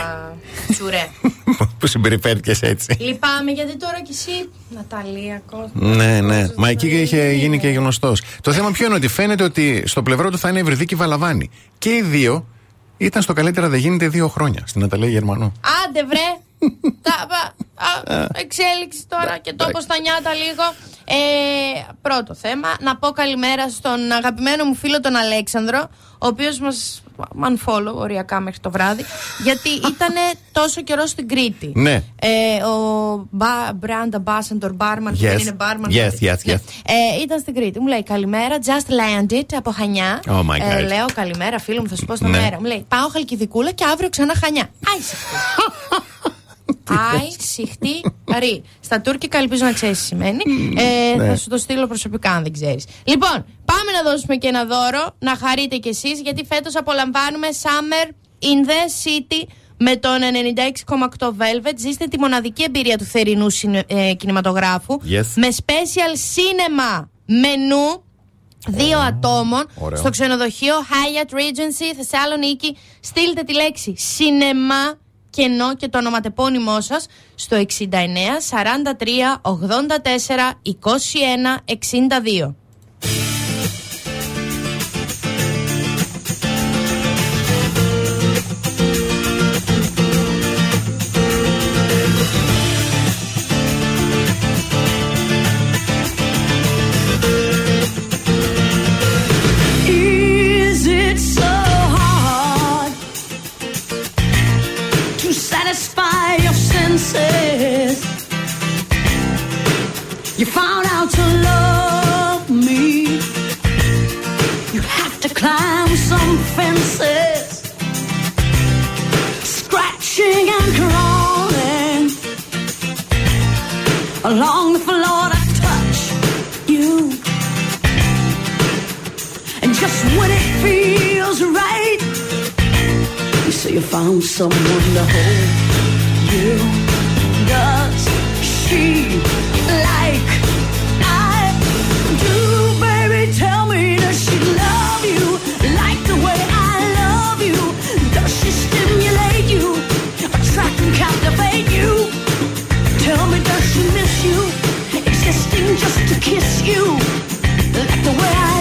S2: Τσουρέ. [LAUGHS]
S1: που συμπεριφέρθηκες έτσι.
S2: Λυπάμαι γιατί τώρα κι εσύ, Ναταλία, Κώστα.
S1: Ναι, ναι. Μα εκεί είχε γίνει και γνωστός. Το θέμα ποιο είναι ότι φαίνεται ότι στο πλευρό του θα είναι η Ευρυδίκη Βαλαβάνη. Και οι δύο ήταν στο καλύτερα δεν γίνεται δύο χρόνια στην Αταλία Γερμανού.
S2: Άντε βρε! [LAUGHS] Τα, πα- α, εξέλιξη τώρα και το όπως τα νιάτα λίγο. Ε, πρώτο θέμα, να πω καλημέρα στον αγαπημένο μου φίλο τον Αλέξανδρο, ο οποίος μας unfollow οριακά μέχρι το βράδυ, γιατί ήταν τόσο καιρό στην Κρήτη.
S1: Ναι.
S2: Ε, ο Μπα- brand ambassador barman,
S1: Yes.
S2: δεν είναι barman.
S1: Yes, yes,
S2: Ναι.
S1: yes.
S2: Ε, ήταν στην Κρήτη. Μου λέει καλημέρα, just landed από Χανιά.
S1: Oh my
S2: Ε,
S1: God.
S2: λέω καλημέρα, φίλο μου, θα σου πω στα
S1: Ναι.
S2: μέρα. Μου λέει πάω χαλκιδικούλα και αύριο ξανά Χανιά. Άισε. Άι, συχτή, ρι. Στα τουρκικά ελπίζω να ξέρεις τι σημαίνει. Ε,
S1: Ναι.
S2: Θα σου το στείλω προσωπικά αν δεν ξέρεις. Λοιπόν, πάμε να δώσουμε και ένα δώρο, να χαρείτε κι εσείς, γιατί φέτος απολαμβάνουμε Summer in the City με τον 96,8 Velvet. Ζήστε τη μοναδική εμπειρία του θερινού συνε- ε, κινηματογράφου.
S1: Yes.
S2: Με special cinema μενού δύο ατόμων
S1: ωραίο.
S2: στο ξενοδοχείο Hyatt Regency Θεσσαλονίκη. Στείλτε τη λέξη σινεμά κενό και το ονοματεπώνυμό σας στο 69 43 84 21 62.
S5: You found out to love me. You have to climb some fences, scratching and crawling along the floor to touch you. And just when it feels right, you
S3: say you found someone to hold you. Just to kiss you? Like the way I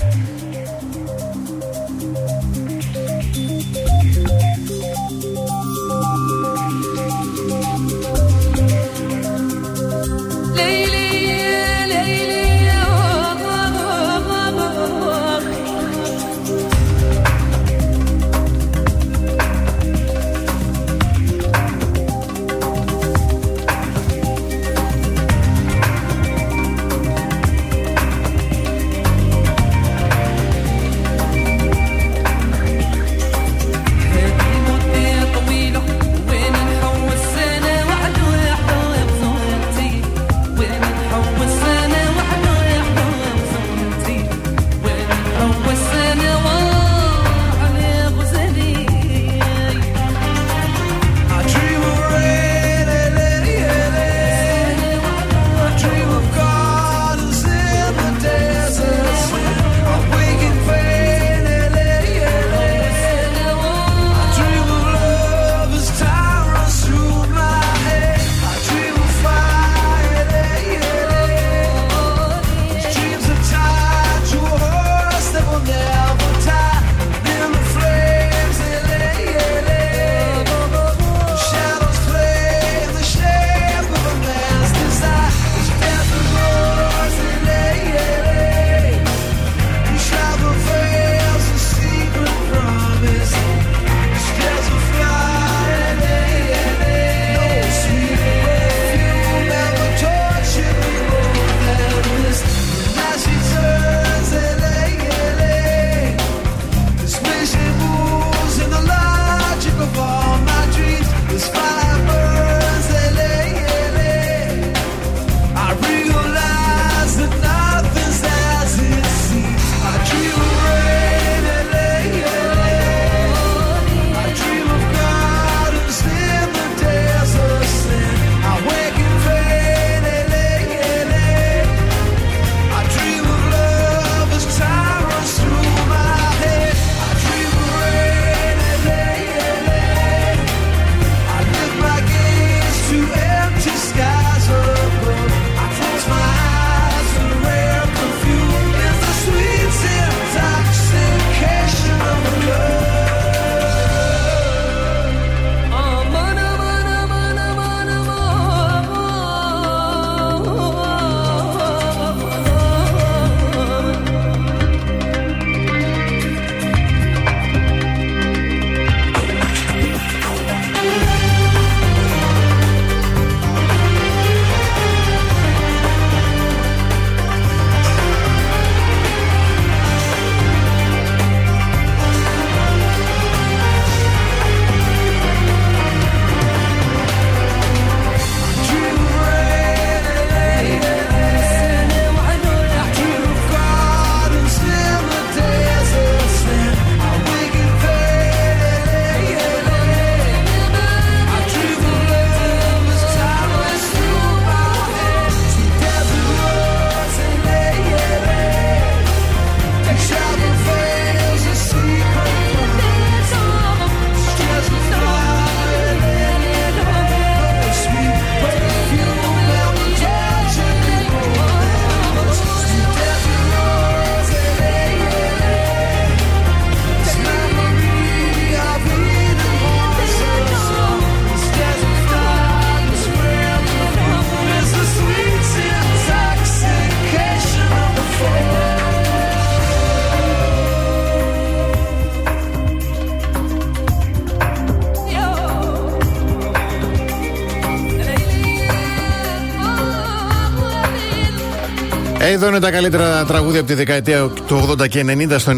S1: Εδώ είναι τα καλύτερα τραγούδια από τη δεκαετία του 80 και 90 στο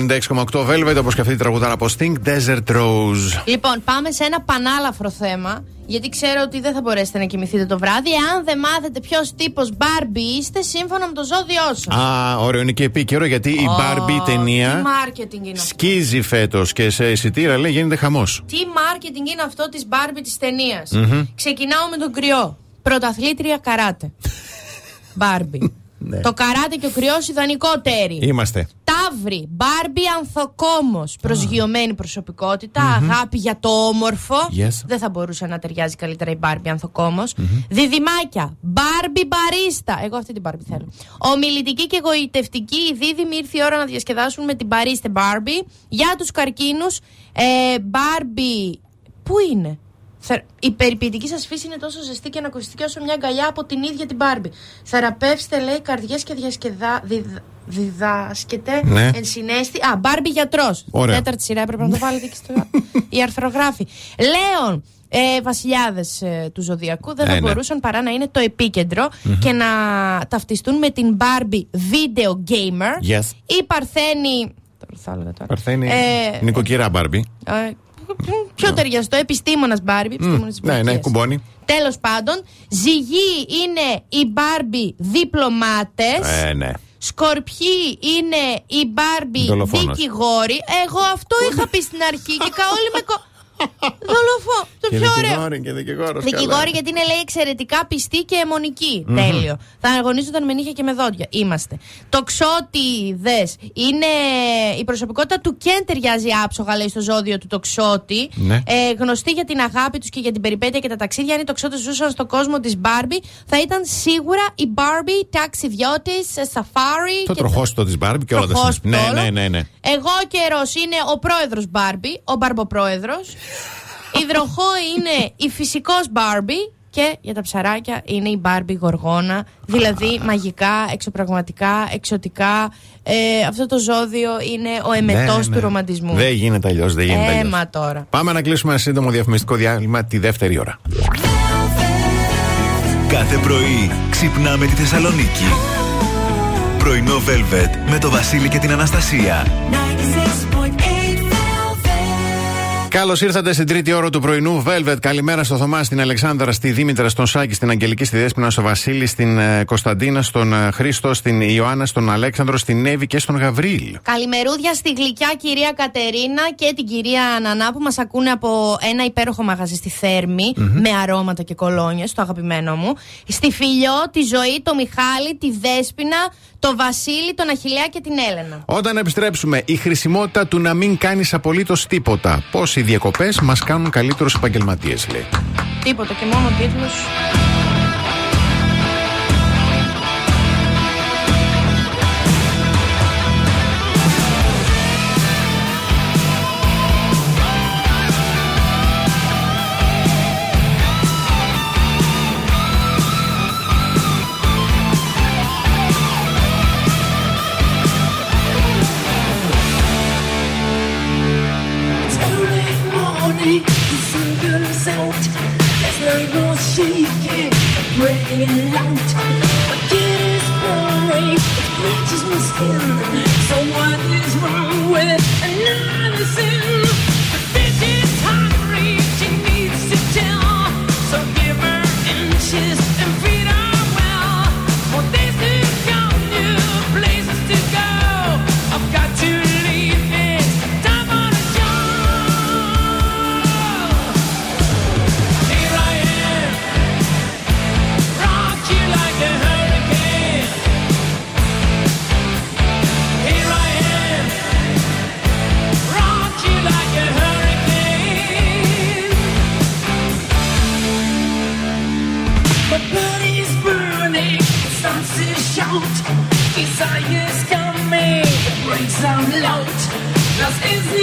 S1: 96,8 Velvet, όπως και αυτή τη τραγουδάρα από Sting, Desert Rose.
S2: Λοιπόν, πάμε σε ένα πανάλαφρο θέμα. Γιατί ξέρω ότι δεν θα μπορέσετε να κοιμηθείτε το βράδυ εάν δεν μάθετε ποιος τύπος Barbie είστε σύμφωνα με το ζώδιό σας.
S1: Α, ωραίο είναι και επίκαιρο γιατί η Barbie
S2: Τι
S1: ταινία
S2: marketing είναι αυτό.
S1: σκίζει φέτος και σε εισιτήρα λέει γίνεται χαμός.
S2: Τι marketing είναι αυτό της Barbie της ταινίας.
S1: Μμμ.
S2: Ξεκινάω με τον κρυό. Πρωταθλήτρια καράτε. [LAUGHS] Barbie.
S1: Ναι.
S2: Το καράτε και ο κρυός ιδανικό τέρι.
S1: Είμαστε.
S2: Ταύρι, Μπάρμπι ανθοκόμος. Προσγειωμένη προσωπικότητα, αγάπη για το όμορφο.
S1: Yes.
S2: Δεν θα μπορούσε να ταιριάζει καλύτερα η Μπάρμπι ανθοκόμος. Διδυμάκια, Μπάρμπι μπαρίστα. Εγώ αυτή την Μπάρμπι θέλω. Ομιλητική και εγωιτευτική, η δίδυμη ήρθε η ώρα να διασκεδάσουν με την μπαρίστε Μπάρμπι. Για τους καρκίνους, ε, Μπάρμπι. Πού είναι; Θε- Η περιποιητική σας φύση είναι τόσο ζεστή και ανακουστική όσο μια αγκαλιά από την ίδια την Μπάρμπι. Θεραπεύστε, λέει, καρδιές και διασκεδά. Διδ... Διδάσκεται
S1: Ναι.
S2: ενσυναίσθη. Α, Μπάρμπι γιατρός.
S1: Ωραία.
S2: Τέταρτη σειρά έπρεπε να το βάλετε και στο. Οι αρθρογράφοι. Λέων, ε, βασιλιάδες του Ζωδιακού δεν θα
S1: Ε, ναι.
S2: μπορούσαν παρά να είναι το επικεντρο και να ταυτιστούν με την Barbie Video Gamer.
S1: Yes.
S2: Η Παρθένη. Τώρα θα έλεγα τώρα.
S1: Παρθένη.
S2: Ε,
S1: Νοικοκυρά Μπάρμπι.
S2: Ε, Πιο ταιριαστό, επιστήμονας Μπάρμπι.
S1: Ναι, ναι, κουμπώνει.
S2: Τέλος πάντων, ζυγή είναι οι Μπάρμπι διπλωμάτες.
S1: Ε, ναι.
S2: Σκορπιοί είναι η Μπάρμπι
S1: Δολοφόνος.
S2: δικηγόροι. Εγώ αυτό είχα πει στην αρχή και κα- όλοι με. Κο... Δολοφό. Το
S1: Και
S2: πιο ωραίο.
S1: δικηγόρη και δικηγόρος.
S2: Δικηγόροι γιατί είναι λέει εξαιρετικά πιστοί και αιμονικοί.
S1: Μμμ.
S2: Τέλειο. Θα αγωνίζονταν με νύχια και με δόντια. Είμαστε. Το ξότι είναι η προσωπικότητα του Κεν ταιριάζει άψογα λέει στο ζώδιο του το ξότι.
S1: Ναι.
S2: Ε, γνωστή για την αγάπη τους και για την περιπέτεια και τα ταξίδια. Αν οι τοξότε ζούσαν στον κόσμο της Μπάρμπι, θα ήταν σίγουρα η Μπάρμπι ταξιδιώτης, σαφάρι.
S1: Το
S2: και
S1: τροχόστο της Μπάρμπι και όλα τα
S2: Τροχόστο
S1: συνέχεια.
S2: όλο.
S1: Ναι, ναι, ναι, ναι.
S2: εγώ καιρός είναι ο πρόεδρος Μπάρμπι, ο Μπαρμποπρόεδρος. Υδροχό είναι η φυσικός Μπάρμπι. Και για τα ψαράκια είναι η Μπάρμπι Γοργόνα. Δηλαδή μαγικά, εξωπραγματικά, εξωτικά. Ε, αυτό το ζώδιο είναι ο εμετός
S1: Ναι,
S2: του
S1: ναι.
S2: ρομαντισμού.
S1: Δεν γίνεται αλλιώς. Δεν γίνεται αλλιώς.
S2: Έμα τώρα.
S1: Πάμε να κλείσουμε ένα σύντομο διαφημιστικό διάλειμμα τη δεύτερη ώρα.
S12: Κάθε πρωί ξυπνάμε τη Θεσσαλονίκη. Πρωινό Velvet με το Βασίλη και την Αναστασία.
S13: 96.8
S1: Καλώς ήρθατε στην τρίτη ώρα του πρωινού Velvet. Καλημέρα στο Θωμά, στην Αλεξάνδρα, στη Δήμητρα, στον Σάκη, στην Αγγελική, στη Δέσποινα, στο Βασίλη, στην ε, Κωνσταντίνα, στον ε, Χρήστο, στην Ιωάννα, στον Αλέξανδρο, στην Εύη και στον Γαβρίλ.
S2: Καλημερούδια στη γλυκιά κυρία Κατερίνα και την κυρία Ανανά που μας ακούνε από ένα υπέροχο μαγαζί στη θερμη με αρώματα και κολόνιες, το αγαπημένο μου. Στη Φιλιό, τη Ζωή, το Μιχάλη, τη Δέσποινα, το Βασίλη, τον Αχιλέα και την Έλενα.
S1: Όταν επιστρέψουμε, η χρησιμότητα του να μην κάνεις απολύτως τίποτα. Πώς οι διακοπές μας κάνουν καλύτερους επαγγελματίες, λέει.
S2: Τίποτα και μόνο τίτλους.
S5: dying light, but it is boring. it reaches my skin.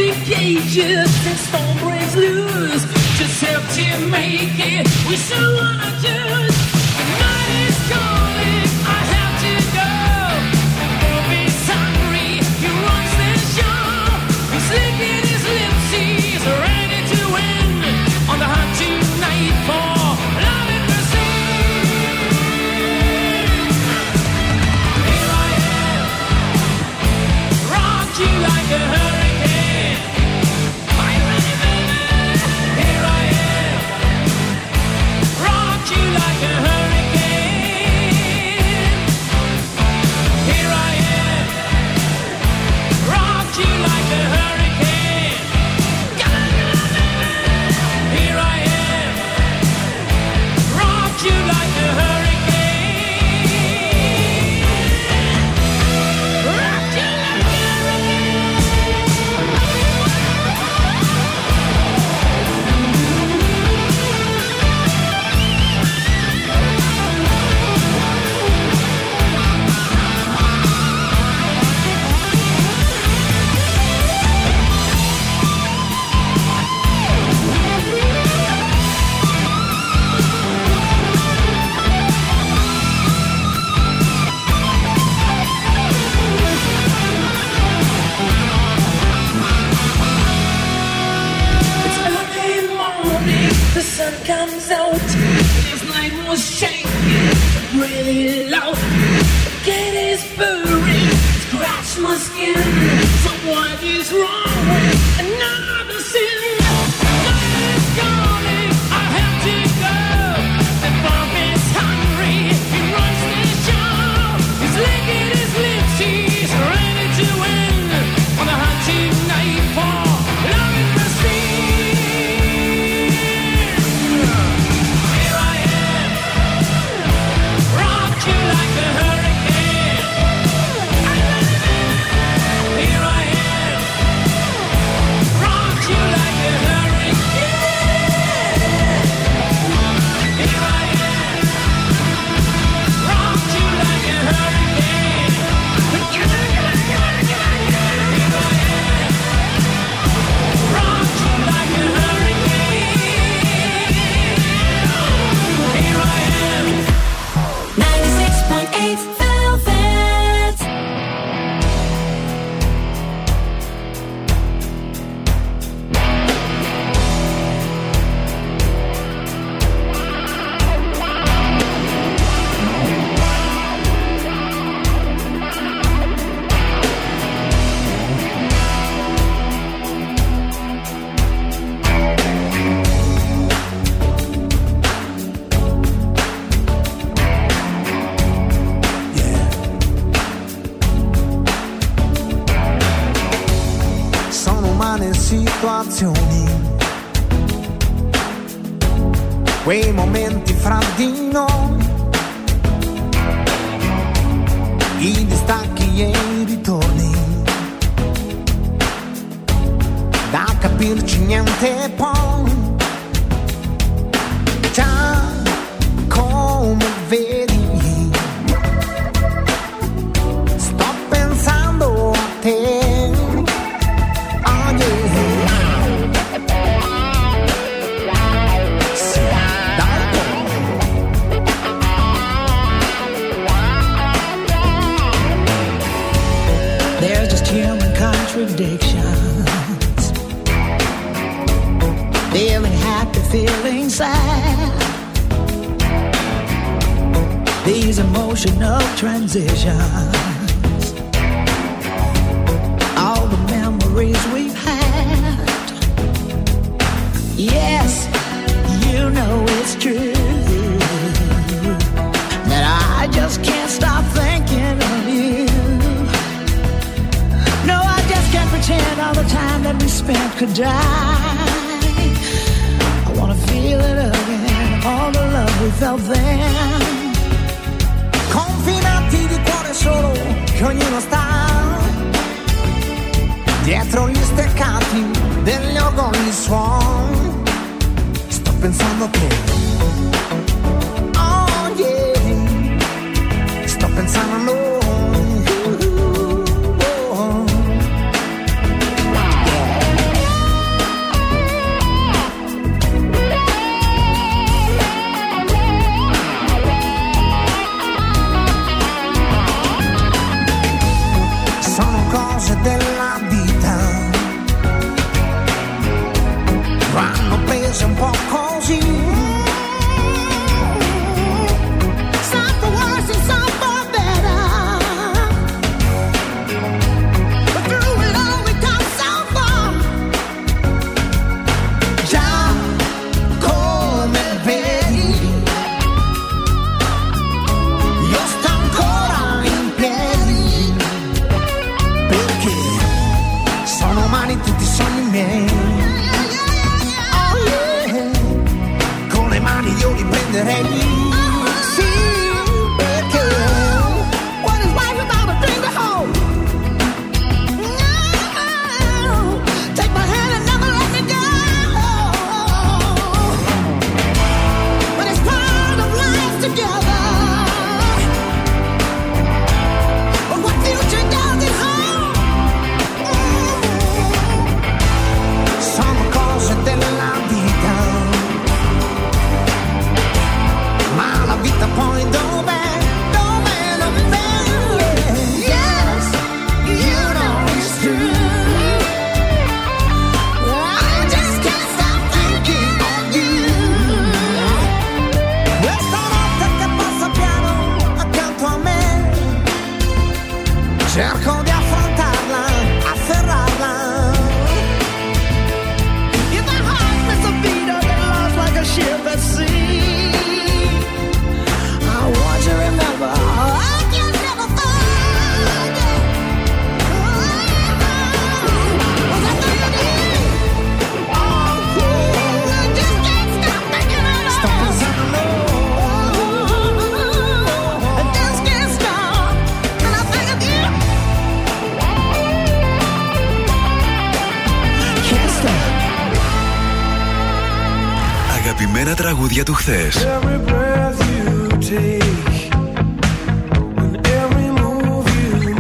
S5: The cages, the storm breaks loose. Just help to make it. We so wanna choose.
S3: Really low. Get his furry, scratch my skin.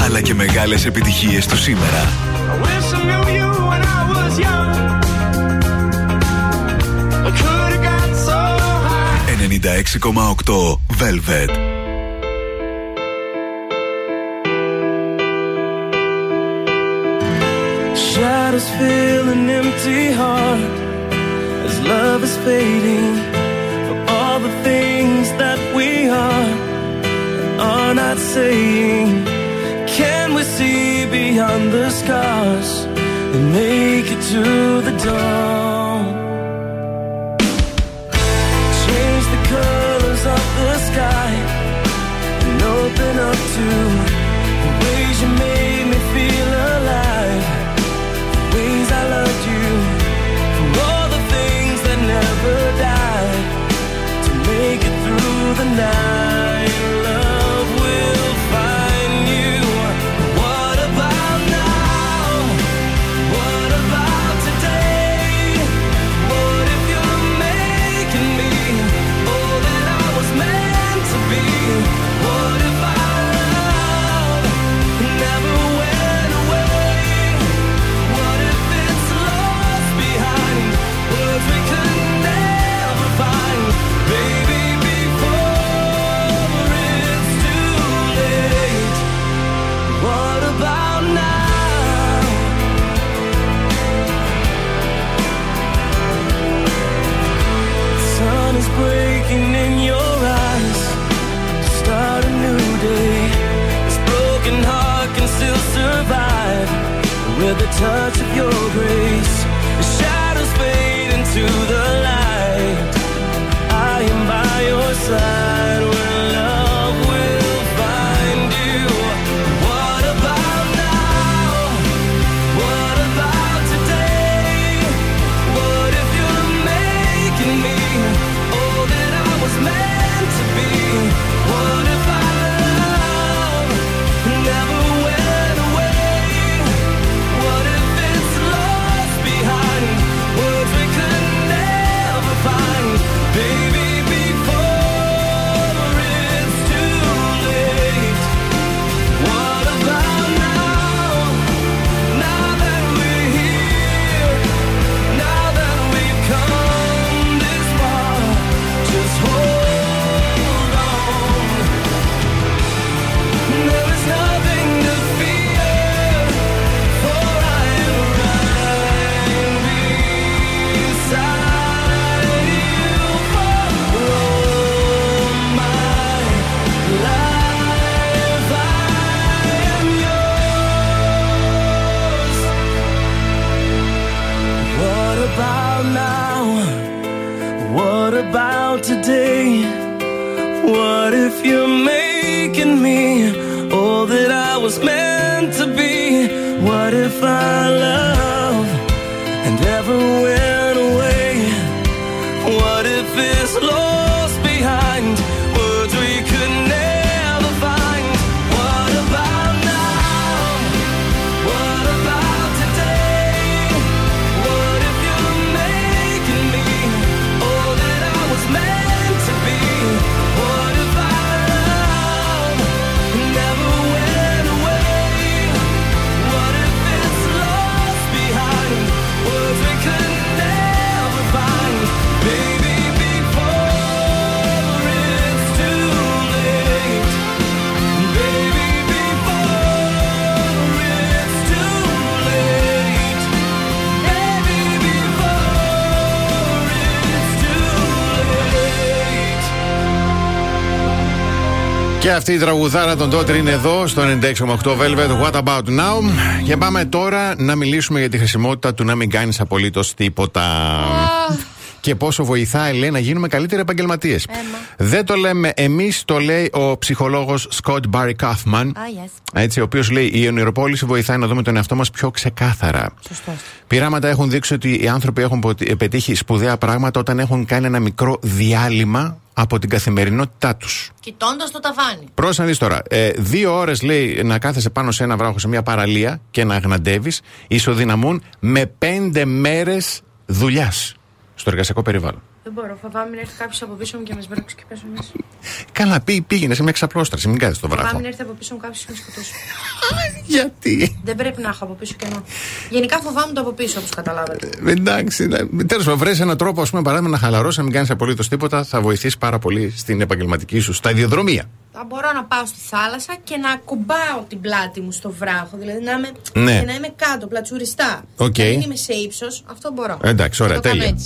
S12: Αλλά και μεγάλες επιτυχίες του σήμερα.
S14: I so
S12: 96,8 Velvet.
S14: shadows. things that we are and are not saying? Can we see beyond the scars and make it to the dawn? Change the colors of the sky and open up to feel the touch of your grace. The shadows fade into the light. I am by your side. Today. What if you're
S1: Και αυτή η τραγουδάρα των Daughter είναι εδώ στο 96,8 Velvet. What about now? Και πάμε τώρα να μιλήσουμε για τη χρησιμότητα του να μην κάνεις απολύτως τίποτα. Και πόσο βοηθάει, λέει, να γίνουμε καλύτεροι επαγγελματίες. Δεν το λέμε εμείς, το λέει ο ψυχολόγος Σκοτ Μπάρι Κάφμαν.
S2: Ah, yes.
S1: Έτσι, ο οποίος λέει: Η ονειροπόληση βοηθάει να δούμε τον εαυτό μας πιο ξεκάθαρα.
S2: Σωστός.
S1: Πειράματα έχουν δείξει ότι οι άνθρωποι έχουν ποτι- πετύχει σπουδαία πράγματα όταν έχουν κάνει ένα μικρό διάλειμμα από την καθημερινότητά τους.
S2: Κοιτώντας το ταβάνι.
S1: Πρόσεχε να δεις τώρα. Ε, δύο ώρες λέει να κάθεσαι πάνω σε ένα βράχο, σε μια παραλία και να αγναντεύεις, ισοδυναμούν με πέντε μέρες δουλειάς στο εργασιακό περιβάλλον.
S2: Δεν μπορώ, φοβάμαι να έρθει κάποιος από πίσω μου και με σμπρώξει και πέσω μέσα.
S1: Καλά, πή, πήγαινε σε μια ξαπλώστραση, μην κάθεσαι στο βράχο.
S2: Φοβάμαι να έρθει από πίσω μου κάποιος και με σκοτώσει.
S1: Γιατί;
S2: Δεν πρέπει να έχω από πίσω κενό. Γενικά φοβάμαι το από πίσω, όπως καταλάβατε.
S1: Ε, Εντάξει, τέλος πάντων, βρει έναν τρόπο, ας πούμε, παράδειγμα, να χαλαρώσεις, να μην κάνεις απολύτως τίποτα, θα βοηθήσεις πάρα πολύ στην επαγγελματική σου σταδιοδρομία.
S2: Θα μπορώ να πάω στη θάλασσα και να ακουμπάω την πλάτη μου στο βράχο. Δηλαδή να είμαι,
S1: Ναι.
S2: και να είμαι κάτω, πλατσουριστά.
S1: Οκ.
S2: Να μην είμαι σε ύψος. Αυτό μπορώ.
S1: Εντάξει, ωραία,
S2: Θα το κάνω
S1: τέλεια.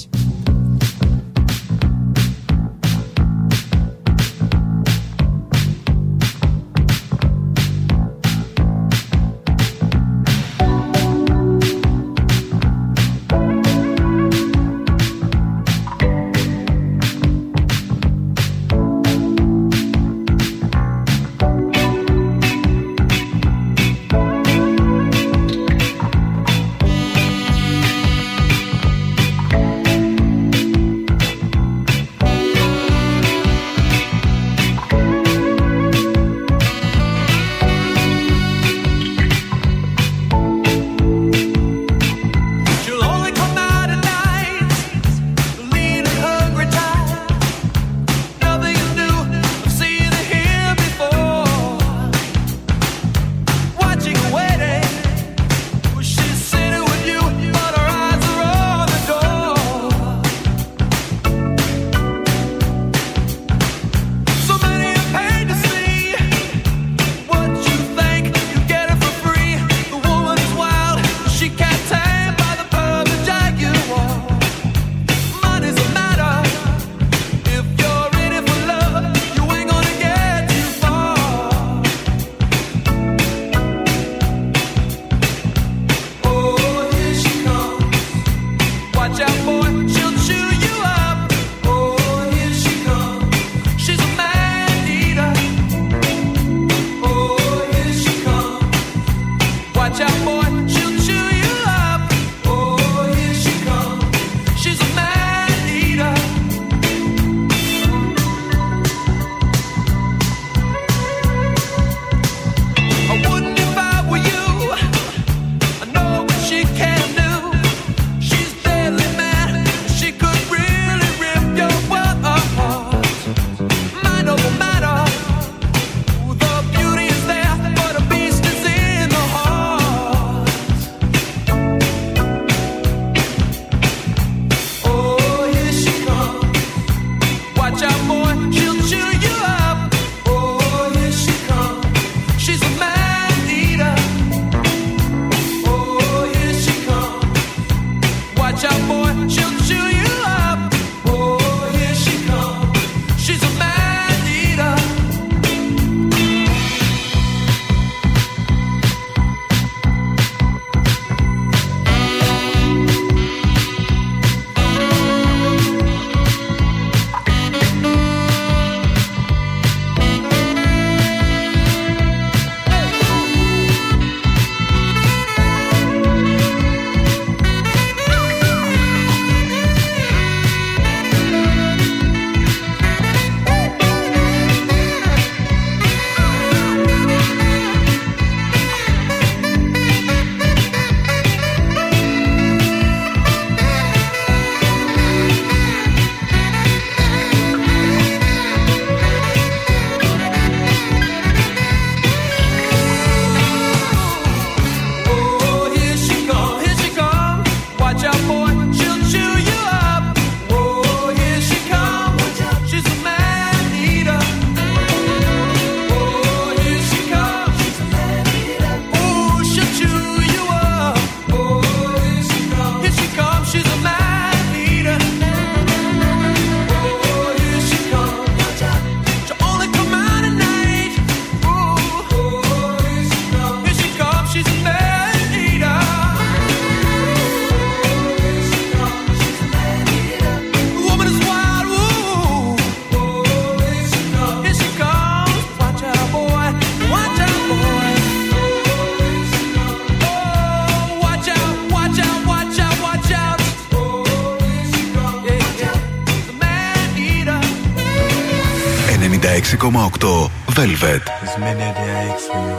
S3: velvet.
S15: As many a day I ache for you,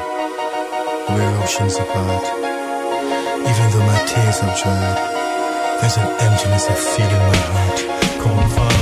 S15: we're oceans apart. Even though my tears have dried, there's an emptiness I feel in my heart.
S3: Cold fire.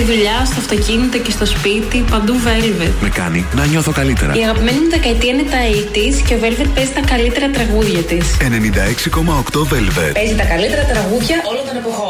S4: στη δουλειά, στο αυτοκίνητο και στο σπίτι, παντού Velvet.
S10: Με κάνει να νιώθω καλύτερα.
S4: Η αγαπημένη μου δεκαετία είναι τα 80 και ο Velvet παίζει τα καλύτερα τραγούδια της.
S3: 96,8 Velvet.
S4: Παίζει τα καλύτερα τραγούδια όλων των εποχών.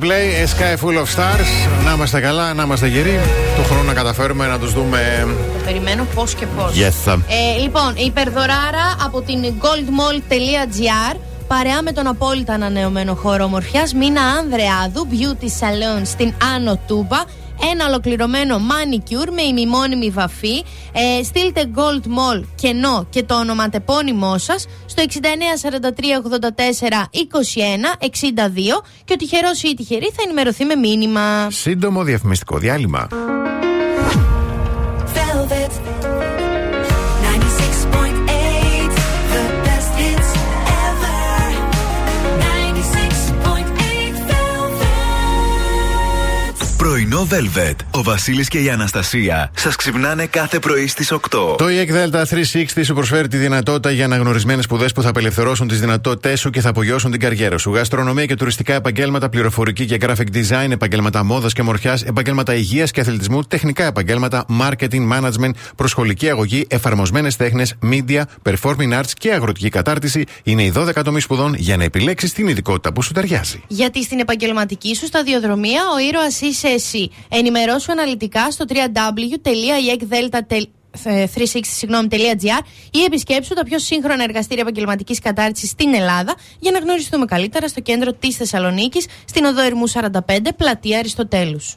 S1: Coldplay, A Sky Full of Stars. Να είμαστε καλά, να είμαστε γεροί. Του χρόνου να καταφέρουμε να τους δούμε.
S2: Το περιμένω πώς και πώς.
S1: Yes.
S2: Ε, λοιπόν, η υπερδωράρα από την goldmall.gr παρέα με τον απόλυτα ανανεωμένο χώρο ομορφιάς Μίνα Ανδρεάδου Beauty Salon στην Άνω Τούμπα. Ένα ολοκληρωμένο manicure με ημιμόνιμη βαφή. Ε, στείλτε Gold Mall κενό και το ονοματεπώνυμό σας στο 694384 21 62 και ο τυχερός ή η τυχερή θα ενημερωθεί με μήνυμα.
S1: Σύντομο διαφημιστικό διάλειμμα.
S4: Πρωινό Velvet. Ο Βασίλης και η Αναστασία σας ξυπνάνε κάθε πρωί στις 8.
S1: Το EEC Delta 360 σου προσφέρει τη δυνατότητα για αναγνωρισμένες σπουδές που θα απελευθερώσουν τις δυνατότητές σου και θα απογειώσουν την καριέρα σου. Γαστρονομία και τουριστικά επαγγέλματα, πληροφορική και graphic design, επαγγέλματα μόδας και μορφιάς, επαγγέλματα υγείας και αθλητισμού, τεχνικά επαγγέλματα, marketing, management, προσχολική αγωγή, εφαρμοσμένες τέχνες, media, performing arts και αγροτική κατάρτιση είναι οι 12 τομείς σπουδών για να επιλέξεις την ειδικότητα που σου ταιριάζει.
S2: Γιατί στην επαγγελματική σου σταδιοδρομία ο ήρωας είσαι εσύ. Ενημερώσου αναλυτικά στο www.iecdelta360.gr ή επισκέψου τα πιο σύγχρονα εργαστήρια επαγγελματικής κατάρτισης στην Ελλάδα για να γνωριστούμε καλύτερα στο κέντρο της Θεσσαλονίκης, στην οδό Ερμού 45, πλατεία
S7: Αριστοτέλους.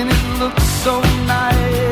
S16: it looks so nice.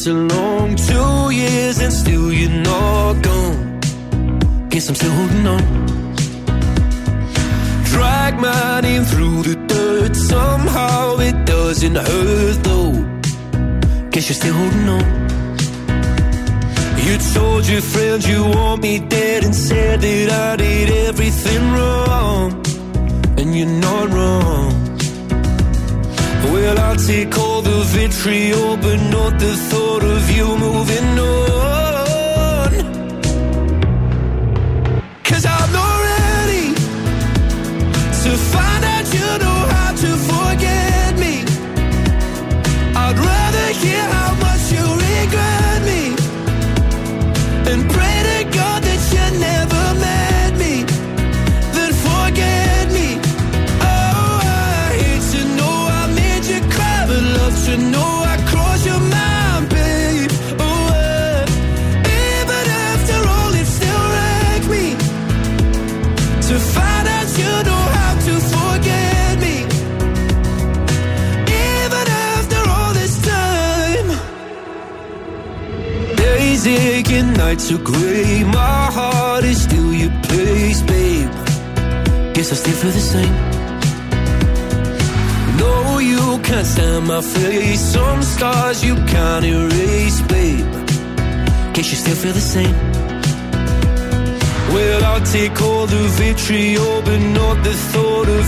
S16: Barcelona.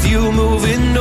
S16: You
S17: move in.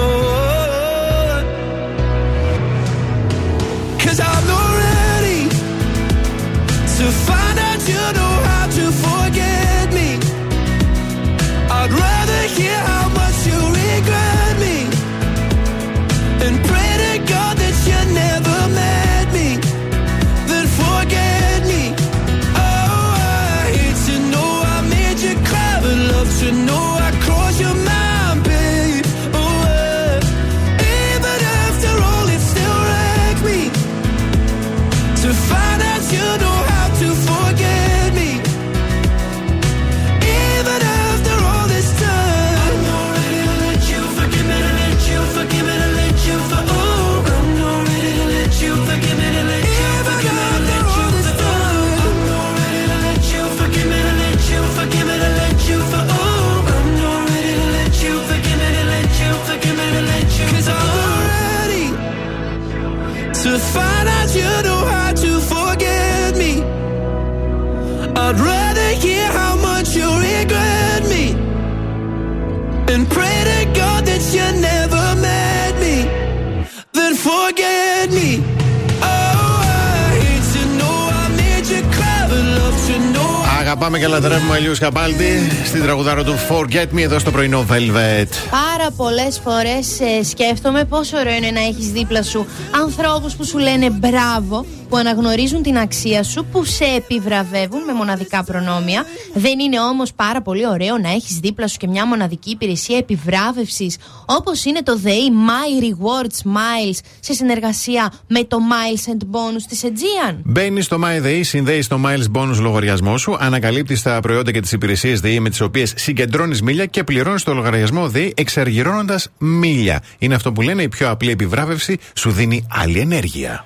S1: πάμε και λατρεύουμε Ελίου Καπάλτη στην τραγουδάρα του Forget Me εδώ στο πρωινό Velvet.
S2: Πάρα πολλές φορές ε, σκέφτομαι πόσο ωραίο είναι να έχεις δίπλα σου ανθρώπους που σου λένε μπράβο, που αναγνωρίζουν την αξία σου, που σε επιβραβεύουν με μοναδικά προνόμια. Δεν είναι όμως πάρα πολύ ωραίο να έχεις δίπλα σου και μια μοναδική υπηρεσία επιβράβευσης όπως είναι το ΔΕΗ My Rewards Miles σε συνεργασία με το Miles and Bonus της Aegean.
S1: Μπαίνει στο MyDay, συνδέει το Miles Bonus λογαριασμό σου, ανακαλύπτεις τα προϊόντα και τις υπηρεσίες ΔΕΗ με τις οποίες συγκεντρώνεις μίλια και πληρώνεις το λογαριασμό ΔΕΗ εξαργυρώνοντας μίλια. Είναι αυτό που λένε η πιο απλή επιβράβευση σου δίνει άλλη ενέργεια.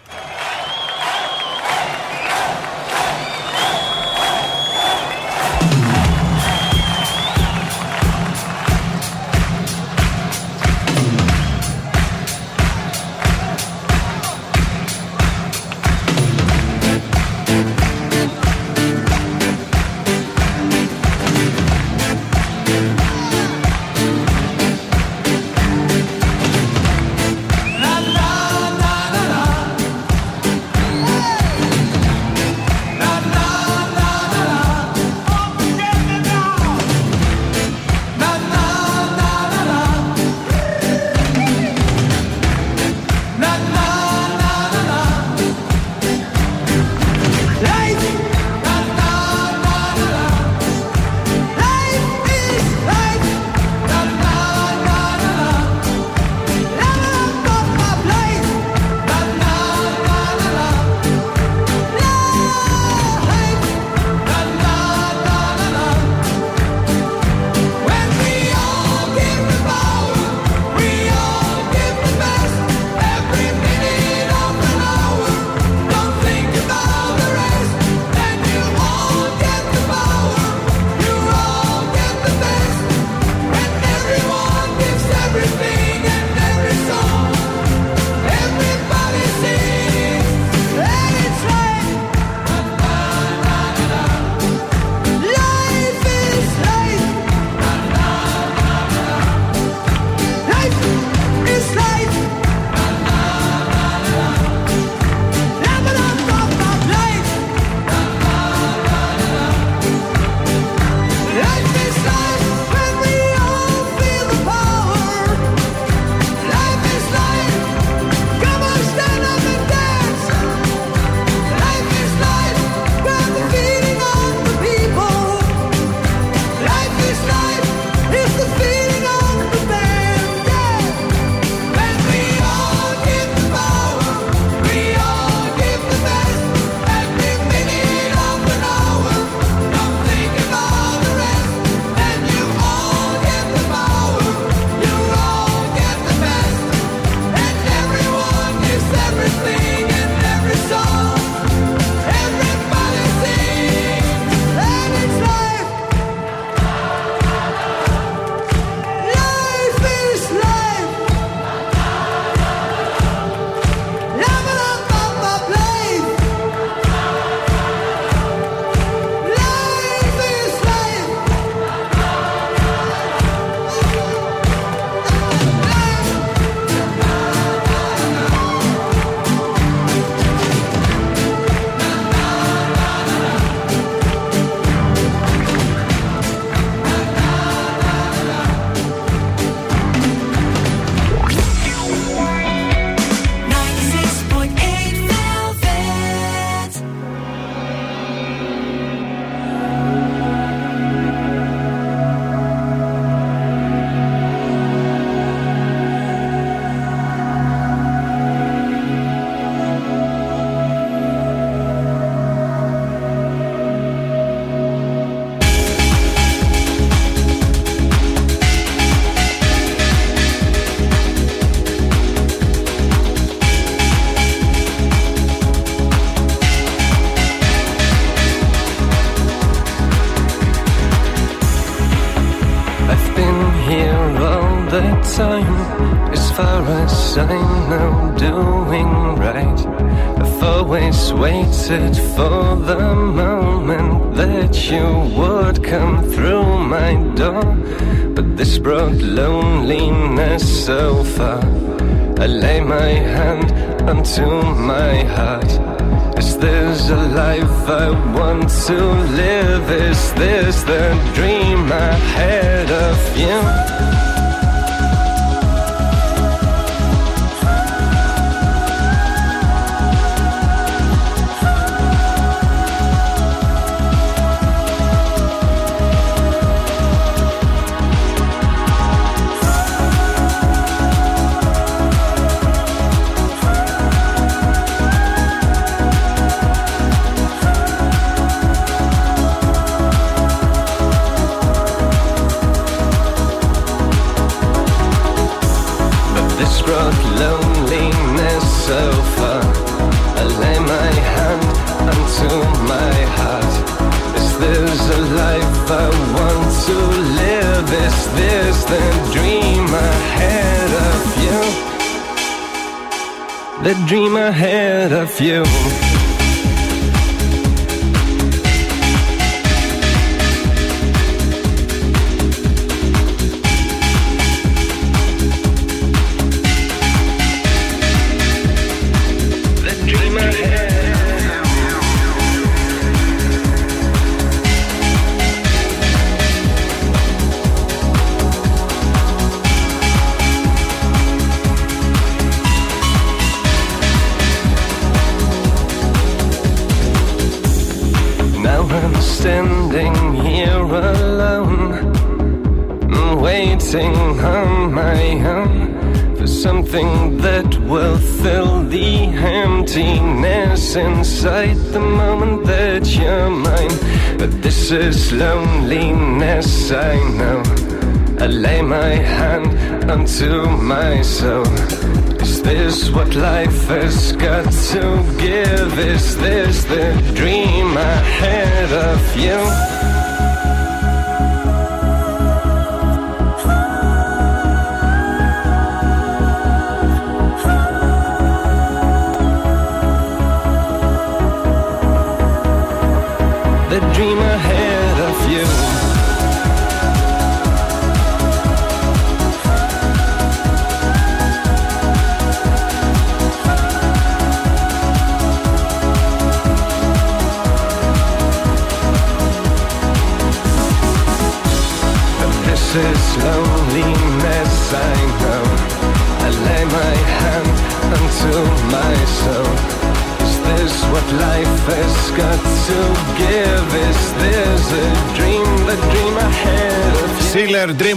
S14: Loneliness so far. I lay my hand onto my heart. Is this a life I want to live? Is this the dream I had of you? What life has got to give? Is this the dream ahead of you?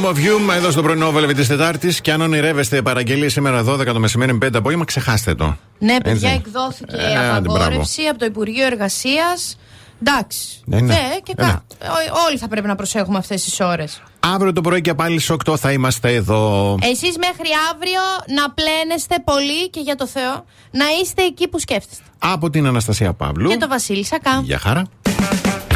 S14: Of You,
S1: εδώ στο πρωινό Velvet της Τετάρτης. Και αν ονειρεύεστε παραγγελίες σήμερα 12 το μεσημέρι, 5 το απόγευμα, ξεχάστε το.
S2: Ναι, παιδιά,
S1: Έτσι.
S2: εκδόθηκε
S1: Ε, άντε,
S2: απαγόρευση από το Υπουργείο Εργασίας. Εντάξει.
S1: Ναι, ναι.
S2: Ε, και
S1: Ε, ναι.
S2: κα... Ό- Όλοι θα πρέπει να προσέχουμε αυτές τις ώρες.
S1: Αύριο το πρωί και πάλι στι 8 θα είμαστε εδώ.
S2: Εσείς μέχρι αύριο να πλένεστε πολύ και για το Θεό να είστε εκεί που σκέφτεστε.
S1: Από την Αναστασία Παύλου.
S2: Και το Βασίλη Σακά.
S1: Γεια χαρά.